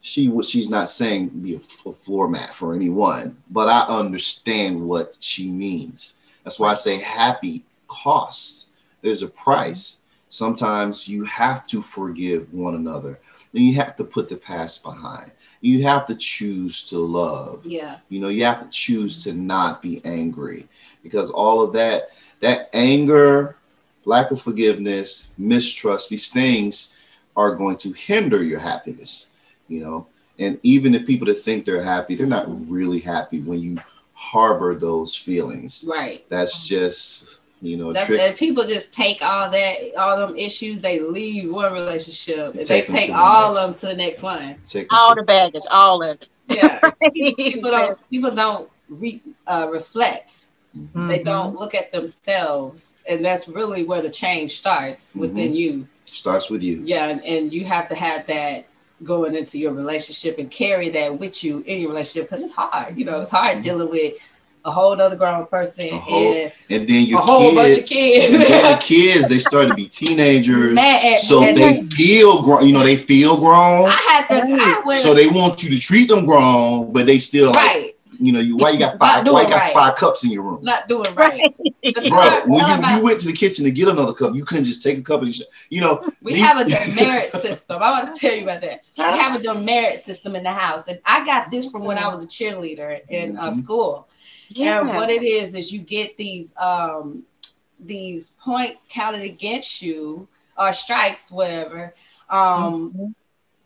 she what she's not saying be a, f- a floor mat for anyone, but I understand what she means. That's why I say happy costs. There's a price. Sometimes you have to forgive one another. And you have to put the past behind. You have to choose to love. Yeah. You know, you have to choose to not be angry because all of that, that anger, lack of forgiveness, mistrust, these things are going to hinder your happiness, you know. And even the people that think they're happy, they're not really happy when you harbor those feelings. Right. That's just, you know, That's, trick. and people just take all that, all them issues, they leave one relationship, and they Take them take to the all of them to the next one. Take all the baggage, all of it. Yeah, people don't people don't re, uh, reflect. Mm-hmm. They don't look at themselves, and that's really where the change starts within you. starts with you. Yeah, and, and you have to have that going into your relationship and carry that with you in your relationship because it's hard. You know, it's hard dealing with a whole other grown person A whole- and And then your a whole bunch of kids, and then the kids. kids, they start to be teenagers. Mad at- so and they then- feel grown, you know, they feel grown. I had to. I went, So they want you to treat them grown, but they still like, right, you know, you why you got five why you got right. five cups in your room? not doing right. Bro, when you, you went to the kitchen to get another cup, you couldn't just take a cup and you know. We you- have a demerit system. I want to tell you about that. We have a demerit system in the house, and I got this from when I was a cheerleader in uh, Mhm. school. Yeah. And what it is is you get these um these points counted against you or strikes, whatever. Um, Mhm.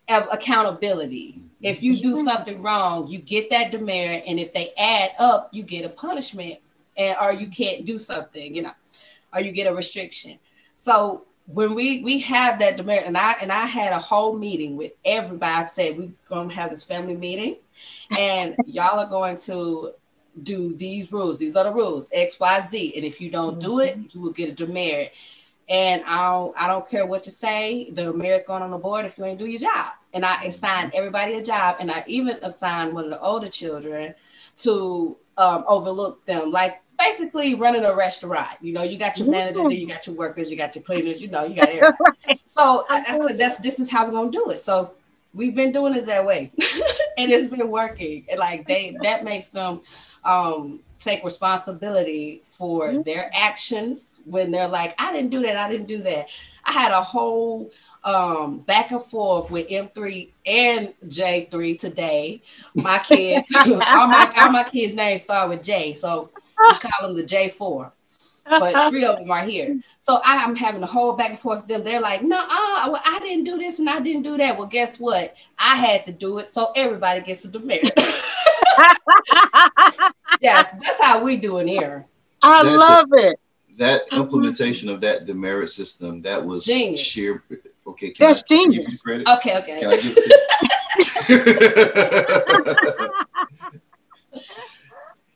of accountability. If you do something wrong, you get that demerit, and if they add up, you get a punishment, and or you can't do something, you know, or you get a restriction. So when we we have that demerit, and I and I had a whole meeting with everybody. I said we're gonna have this family meeting, and y'all are going to do these rules. These are the rules X, Y, Z. And if you don't do it, mm-hmm. you will get a demerit. And I don't, I don't care what you say. The mayor's going on the board if you ain't do your job. And I mm-hmm. assigned everybody a job, and I even assigned one of the older children to um, overlook them, like basically running a restaurant. You know, you got your manager, then you mm-hmm. got your workers, you got your cleaners. You know, you got everybody. So I, I said, that's this is how we're gonna do it. So we've been doing it that way, and it's been working. And like they, that makes them um, take responsibility for their actions when they're like, I didn't do that, I didn't do that. I had a whole um, back and forth with M3 and J3 today. My kids, all my all my kids' names start with J, so we call them the J4. But three of them are here. So I'm having a whole back and forth with them. They're like, no, well, I didn't do this and I didn't do that. Well, guess what? I had to do it, so everybody gets a demerit. yes, that's how we do it here. I That- love it. that implementation of that demerit system that was Genius. sheer okay can That's I give you genius. credit? Okay, okay. Can I give it?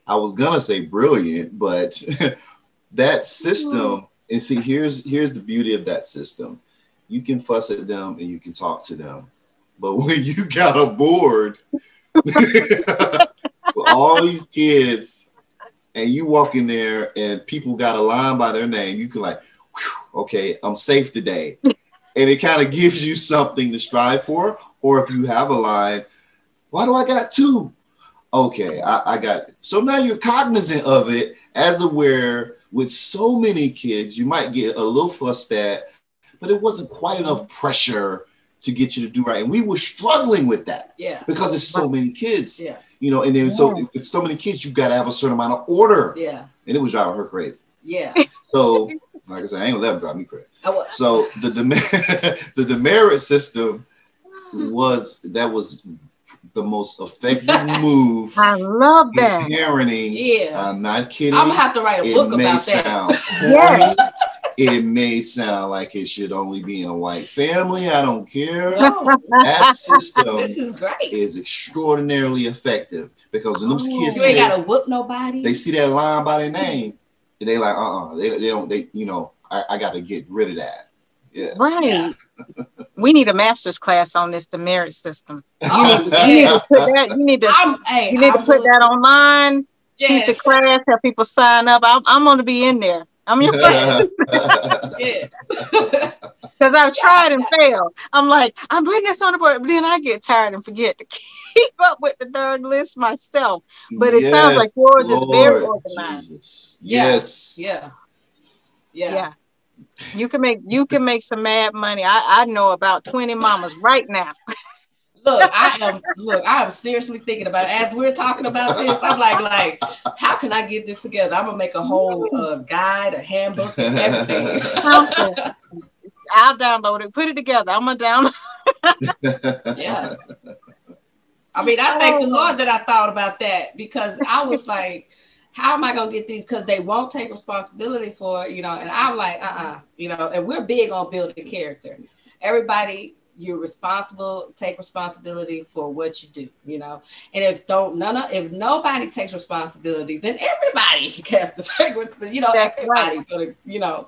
I was gonna say brilliant, but that system, mm-hmm. and see, here's here's the beauty of that system. You can fuss at them and you can talk to them, but when you got a board with all these kids, and you walk in there and people got a line by their name, you can like, okay, I'm safe today, and it kind of gives you something to strive for. Or if you have a line, why do I got two? Okay, I, I got so now you're cognizant of it as aware with so many kids, you might get a little fussed at, but it wasn't quite enough pressure to get you to do right. And we were struggling with that Yeah, because it's so many kids, yeah, you know, and then so with so many kids, you got to have a certain amount of order, yeah, and it was driving her crazy. yeah. So, like I said, I ain't gonna let them drive me crazy. I wa- So the demer- the demerit system was that was the most effective move I love that. parenting. Yeah. I'm not kidding. I'm gonna have to write a it book may about that. sound Yeah. Corny. It may sound like it should only be in a white family. I don't care. No, That system this is great. is extraordinarily effective because when those kids You ain't gotta whoop nobody. they see that line by their name, and they like, uh, uh they, they don't, they, you know, I, I got to get rid of that. Yeah. Right. Yeah. We need a master's class on this demerit system. Oh, You need to put that. You need to. I'm, hey, You need to I'm put that online. Yes. Teach a class. Have people sign up. I'm, I'm going to be in there. I'm your friend Yeah. because I've tried and failed. I'm like, I'm putting this on the board, but then I get tired and forget to keep up with the darn list myself. But it sounds like yours is very organized. Jesus. Yes. yeah. Yeah. Yeah. You can make you can make some mad money. I, I know about 20 mamas right now. Look, I am look, I am seriously thinking about it. as we're talking about this. I'm like, like, how can I get this together? I'm gonna make a whole uh, guide, a handbook, everything. I'll download it, put it together. I'm gonna download. yeah. I mean, I thank the Lord that I thought about that because I was like, how am I gonna get these? Because they won't take responsibility for it, you know. And I'm like, uh-uh, you know, and we're big on building character. Everybody you're responsible take responsibility for what you do you know and if don't none of if nobody takes responsibility then everybody has to take responsibility you know That's everybody right. gonna you know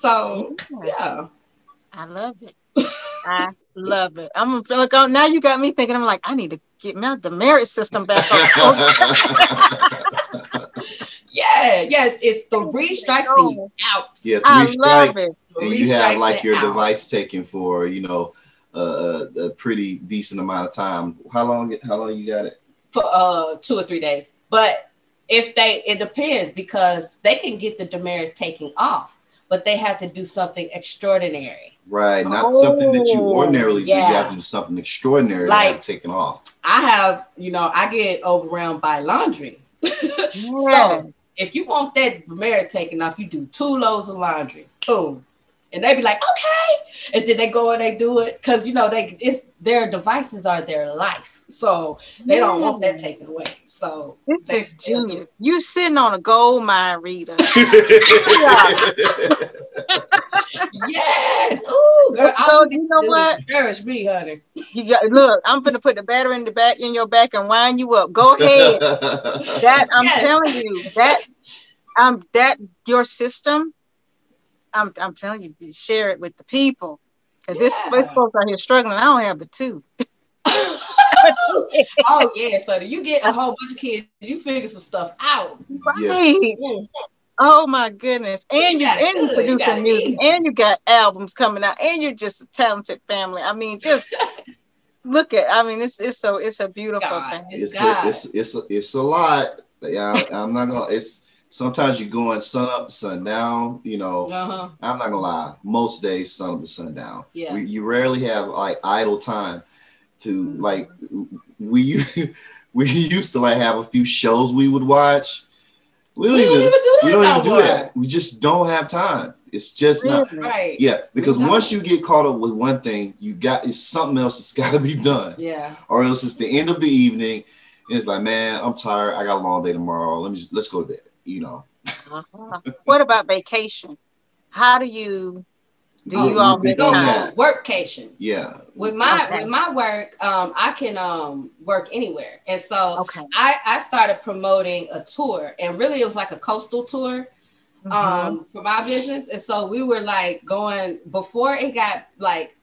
so yeah I love it. I love it. I'm gonna feel like oh now. You got me thinking. I'm like, I need to get my demerit system back on. yeah yes it's the three strikes and out Yeah, I three love strikes, it. And you have like and your out. device taken for you know uh, a pretty decent amount of time. How long? How long you got it? for uh two or three days but if they it depends because they can get the demerits taken off but they have to do something extraordinary Right, not something that you Oh, ordinarily do. You yeah. have to do something extraordinary Like- to have taken off. I have, you know, I get overwhelmed by laundry. Yeah. So if you want that demerit taken off, you do two loads of laundry. Boom. And they be like, okay. And then they go and they do it. Cause you know, they it's their devices are their life. So they don't want that taken away. So This is genius. You sitting on a gold mine Rita. yes. Ooh, girl, So, you know what? Encourage me, honey. You got look. I'm gonna put the battery in the back in your back and wind you up. Go ahead. That I'm Yes. telling you that um that your system. I'm I'm telling you, you share it with the people because this Yeah. this folks out here struggling. I don't have but two. oh yeah, so you get a whole bunch of kids, you figure some stuff out. Yes. Right. Mm. Oh my goodness. And you got and you good. You producing music easy. and you got albums coming out and you're just a talented family. I mean, just look at I mean it's it's so it's a beautiful God. thing. It's it's God. a, it's it's a, it's a lot. Yeah, I'm not gonna. It's sometimes you're going sun up, sun down. You know, Uh-huh. I'm not gonna lie. Most days, sun up to sun down. Yeah. We, you rarely have like idle time to Mhm. like. We we used to like have a few shows we would watch. We don't We even, don't even do that we don't even do that. We just don't have time. It's just not. Right. Yeah, because don't. once you get caught up with one thing, you got it's something else that's got to be done, Yeah. or else it's the end of the evening, and it's like, man, I'm tired. I got a long day tomorrow. Let me just let's go to bed. You know, Uh-huh. What about vacation? How do you do Oh, you all we make time? Workcations. yeah, With my Okay. with my work, um, I can um work anywhere, and so Okay. I I started promoting a tour, and really it was like a coastal tour. Um for my business and so we were like going before it got like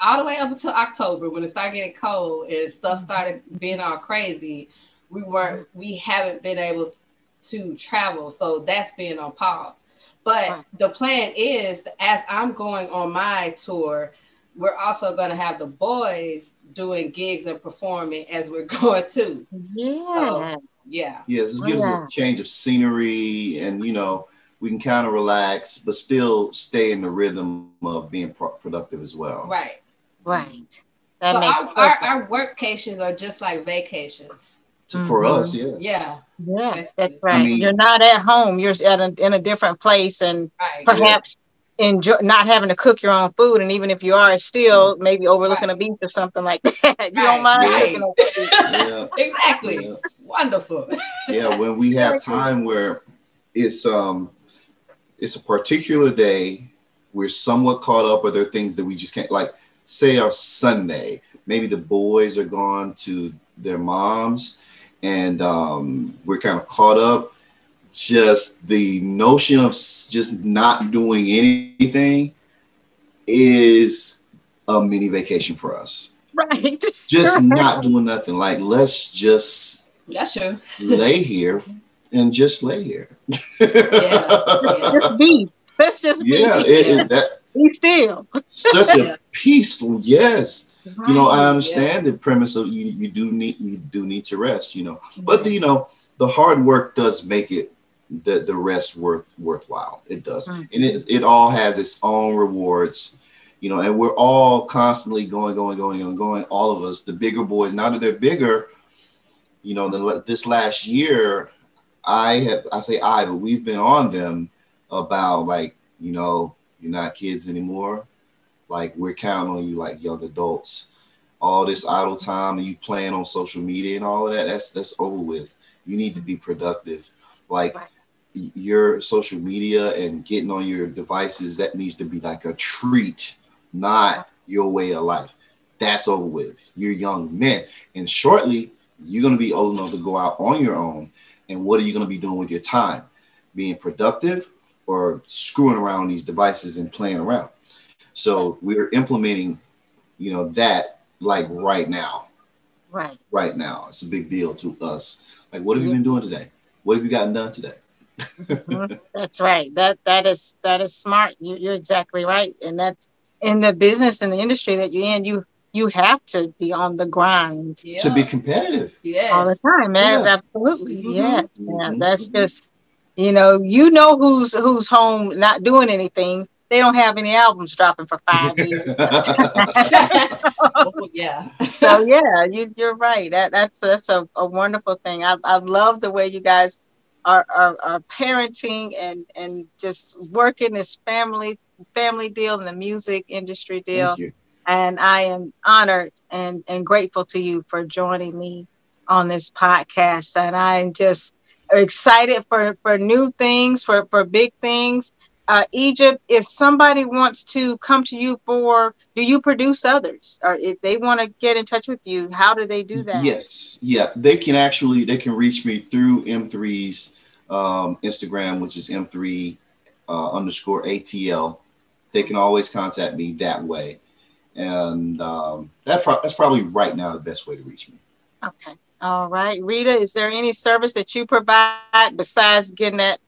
all the way up until october when it started getting cold and stuff started being all crazy we weren't we haven't been able to travel so that's been on pause but Right. the plan is as i'm going on my tour we're also going to have the boys doing gigs and performing as we're going too yeah. yeah yes. This gives yeah. us a change of scenery, and you know, we can kind of relax, but still stay in the rhythm of being pro- productive as well. right Right. That so makes our, our, perfect. our workcations are just like vacations To- For us, mm-hmm. yeah. yeah yeah, That's that's good. right. mean- You're not at home. You're at a, in a different place, and right perhaps enjoy not having to cook your own food. And even if you are, still maybe overlooking Right. a beach or something like that. you Right, don't mind right. cooking over beach. Yeah. exactly yeah. wonderful yeah when we have time where it's um it's a particular day we're somewhat caught up or there are things that we just can't like say our sunday maybe the boys are gone to their moms and um we're kind of caught up just the notion of just not doing anything is a mini vacation for us Right. just not doing nothing like let's just that's true lay here and just lay here. Yeah. Just be. Let's just be. Yeah, it, it, that be still. such Yeah. a peaceful. Yes, you know I understand the premise of you. You do need you do need to rest. You know, but the, you know the hard work does make it the the rest worth worthwhile. It does, mm-hmm. and it it all has its own rewards, you know. And we're all constantly going, going, going, and going. All of us, the bigger boys. Now that they're bigger, you know, the, this last year, I have I say I, but we've been on them about like you know you're not kids anymore. Like we're counting on you like young adults. All this idle time and you playing on social media and all of that, that's that's over with. You need to be productive. Like right. your social media and getting on your devices, that needs to be like a treat, not your way of life. That's over with. You're young men. And shortly, you're going to be old enough to go out on your own. And what are you going to be doing with your time? Being productive or screwing around these devices and playing around. So we're implementing, you know, that like right now. Right. Right now. It's a big deal to us. Like, what have you been doing today? What have you gotten done today? mm-hmm. That's right. That that is that is smart. You, you're exactly right, and that's in the business and the industry that you're in. You you have to be on the grind yeah. to be competitive. Yes. all the time, man. Yeah. Absolutely, mm-hmm. yeah. Mm-hmm. That's just you know, you know who's who's home not doing anything. They don't have any albums dropping for five years. oh, yeah. so yeah, you, you're right. That that's that's a, a wonderful thing. I I love the way you guys are, are, are parenting and and just working this family family deal and the music industry deal. And I am honored and, and grateful to you for joining me on this podcast. And I'm just excited for for new things, for for big things. Uh, Egypt, if somebody wants to come to you for, do you produce others, or if they want to get in touch with you, how do they do that? Yes, yeah, they can actually they can reach me through M3's um, Instagram, which is M3 uh, underscore ATL. They can always contact me that way, and um, that pro- that's probably right now the best way to reach me. Okay. All right. Rita, is there any service that you provide besides getting that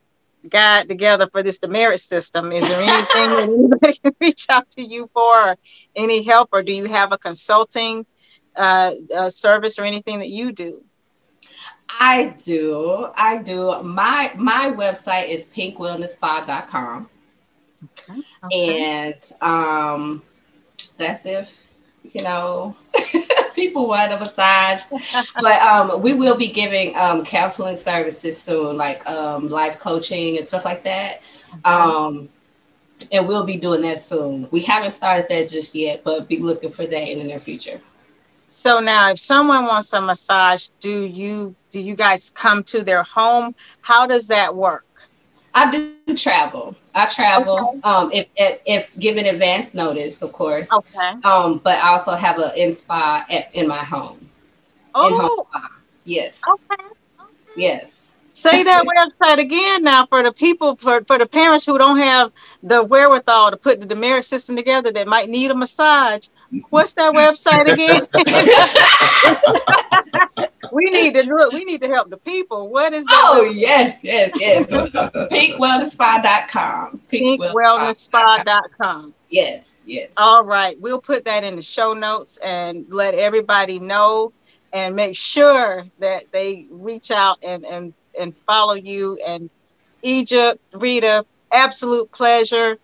guide together for this demerit system? Is there anything that anybody can reach out to you for, or any help, or do you have a consulting uh, uh, service or anything that you do? I do. I do. My my website is pinkwellnessspa.com. Okay. okay. And um that's if you know people want a massage. but um, we will be giving um, counseling services soon, like um, life coaching and stuff like that. Um, and we'll be doing that soon. We haven't started that just yet, but be looking for that in the near future. So now, if someone wants a massage, do you do you guys come to their home? How does that work? I do travel. I travel. Okay. Um, if, if, if given advance notice, of course. Okay. Um, but I also have an in spa at, in my home. Oh. Home yes. Okay. okay. Yes. Say that website again now for the people for, for the parents who don't have the wherewithal to put the demerit system together that might need a massage. What's that website again? we need to do it. We need to help the people. What is that? Oh, yes, yes, yes. PinkWellnessSpa.com. PinkWellnessSpa.com. Yes, yes. All right. We'll put that in the show notes and let everybody know and make sure that they reach out and, and, and follow you. And Egypt, Rita, absolute pleasure.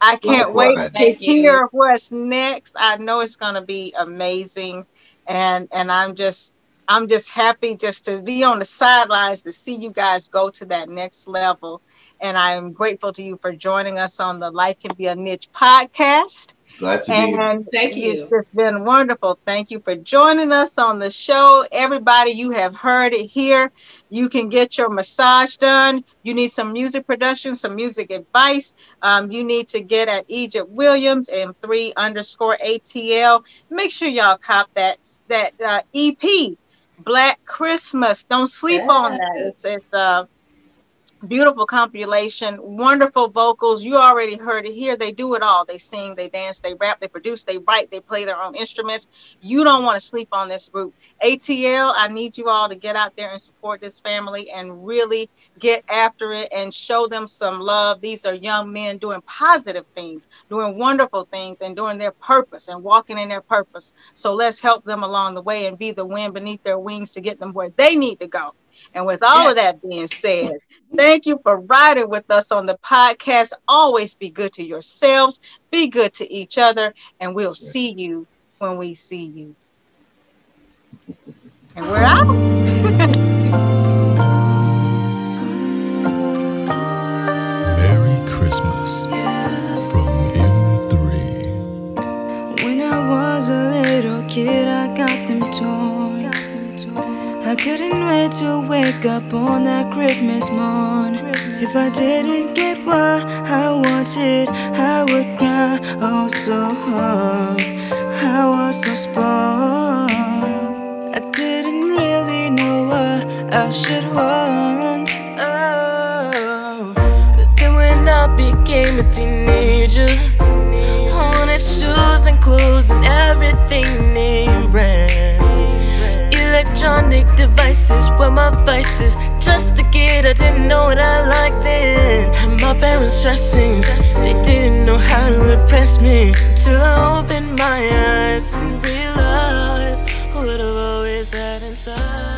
I can't wait to hear what's next. I know it's going to be amazing. And, and I'm just I'm just happy just to be on the sidelines to see you guys go to that next level. And I'm grateful to you for joining us on the Life Can Be a Niche podcast. Glad to and be here. Thank you. It's been wonderful. Thank you for joining us on the show. Everybody, you have heard it here. You can get your massage done. You need some music production, some music advice. Um, you need to get at Egypt Williams M3 underscore ATL. Make sure y'all cop that that uh, EP Black Christmas. Don't sleep yes. on that. It's, it's a beautiful compilation, wonderful vocals. You already heard it here. They do it all. They sing, they dance, they rap, they produce, they write, they play their own instruments. You don't want to sleep on this group. ATL, I need you all to get out there and support this family and really get after it and show them some love. These are young men doing positive things, doing wonderful things, and doing their purpose and walking in their purpose. So let's help them along the way and be the wind beneath their wings to get them where they need to go And with all yeah. of that being said, thank you for riding with us on the podcast. Always be good to yourselves, be good to each other, and we'll yes, see you when we see you. And we're out. Merry Christmas. When I was a little kid, I got them toys. I couldn't wait to wake up on that Christmas morn. If I didn't get what I wanted, I would cry oh so hard. I was so spoiled. I didn't really know what I should want. Oh. But then when I became a teenager shoes and clothes and everything name brand. Electronic devices were my vices. Just a kid, I didn't know what I liked then. My parents stressing, they didn't know how to impress me. Till I opened my eyes and realized what I've always had inside.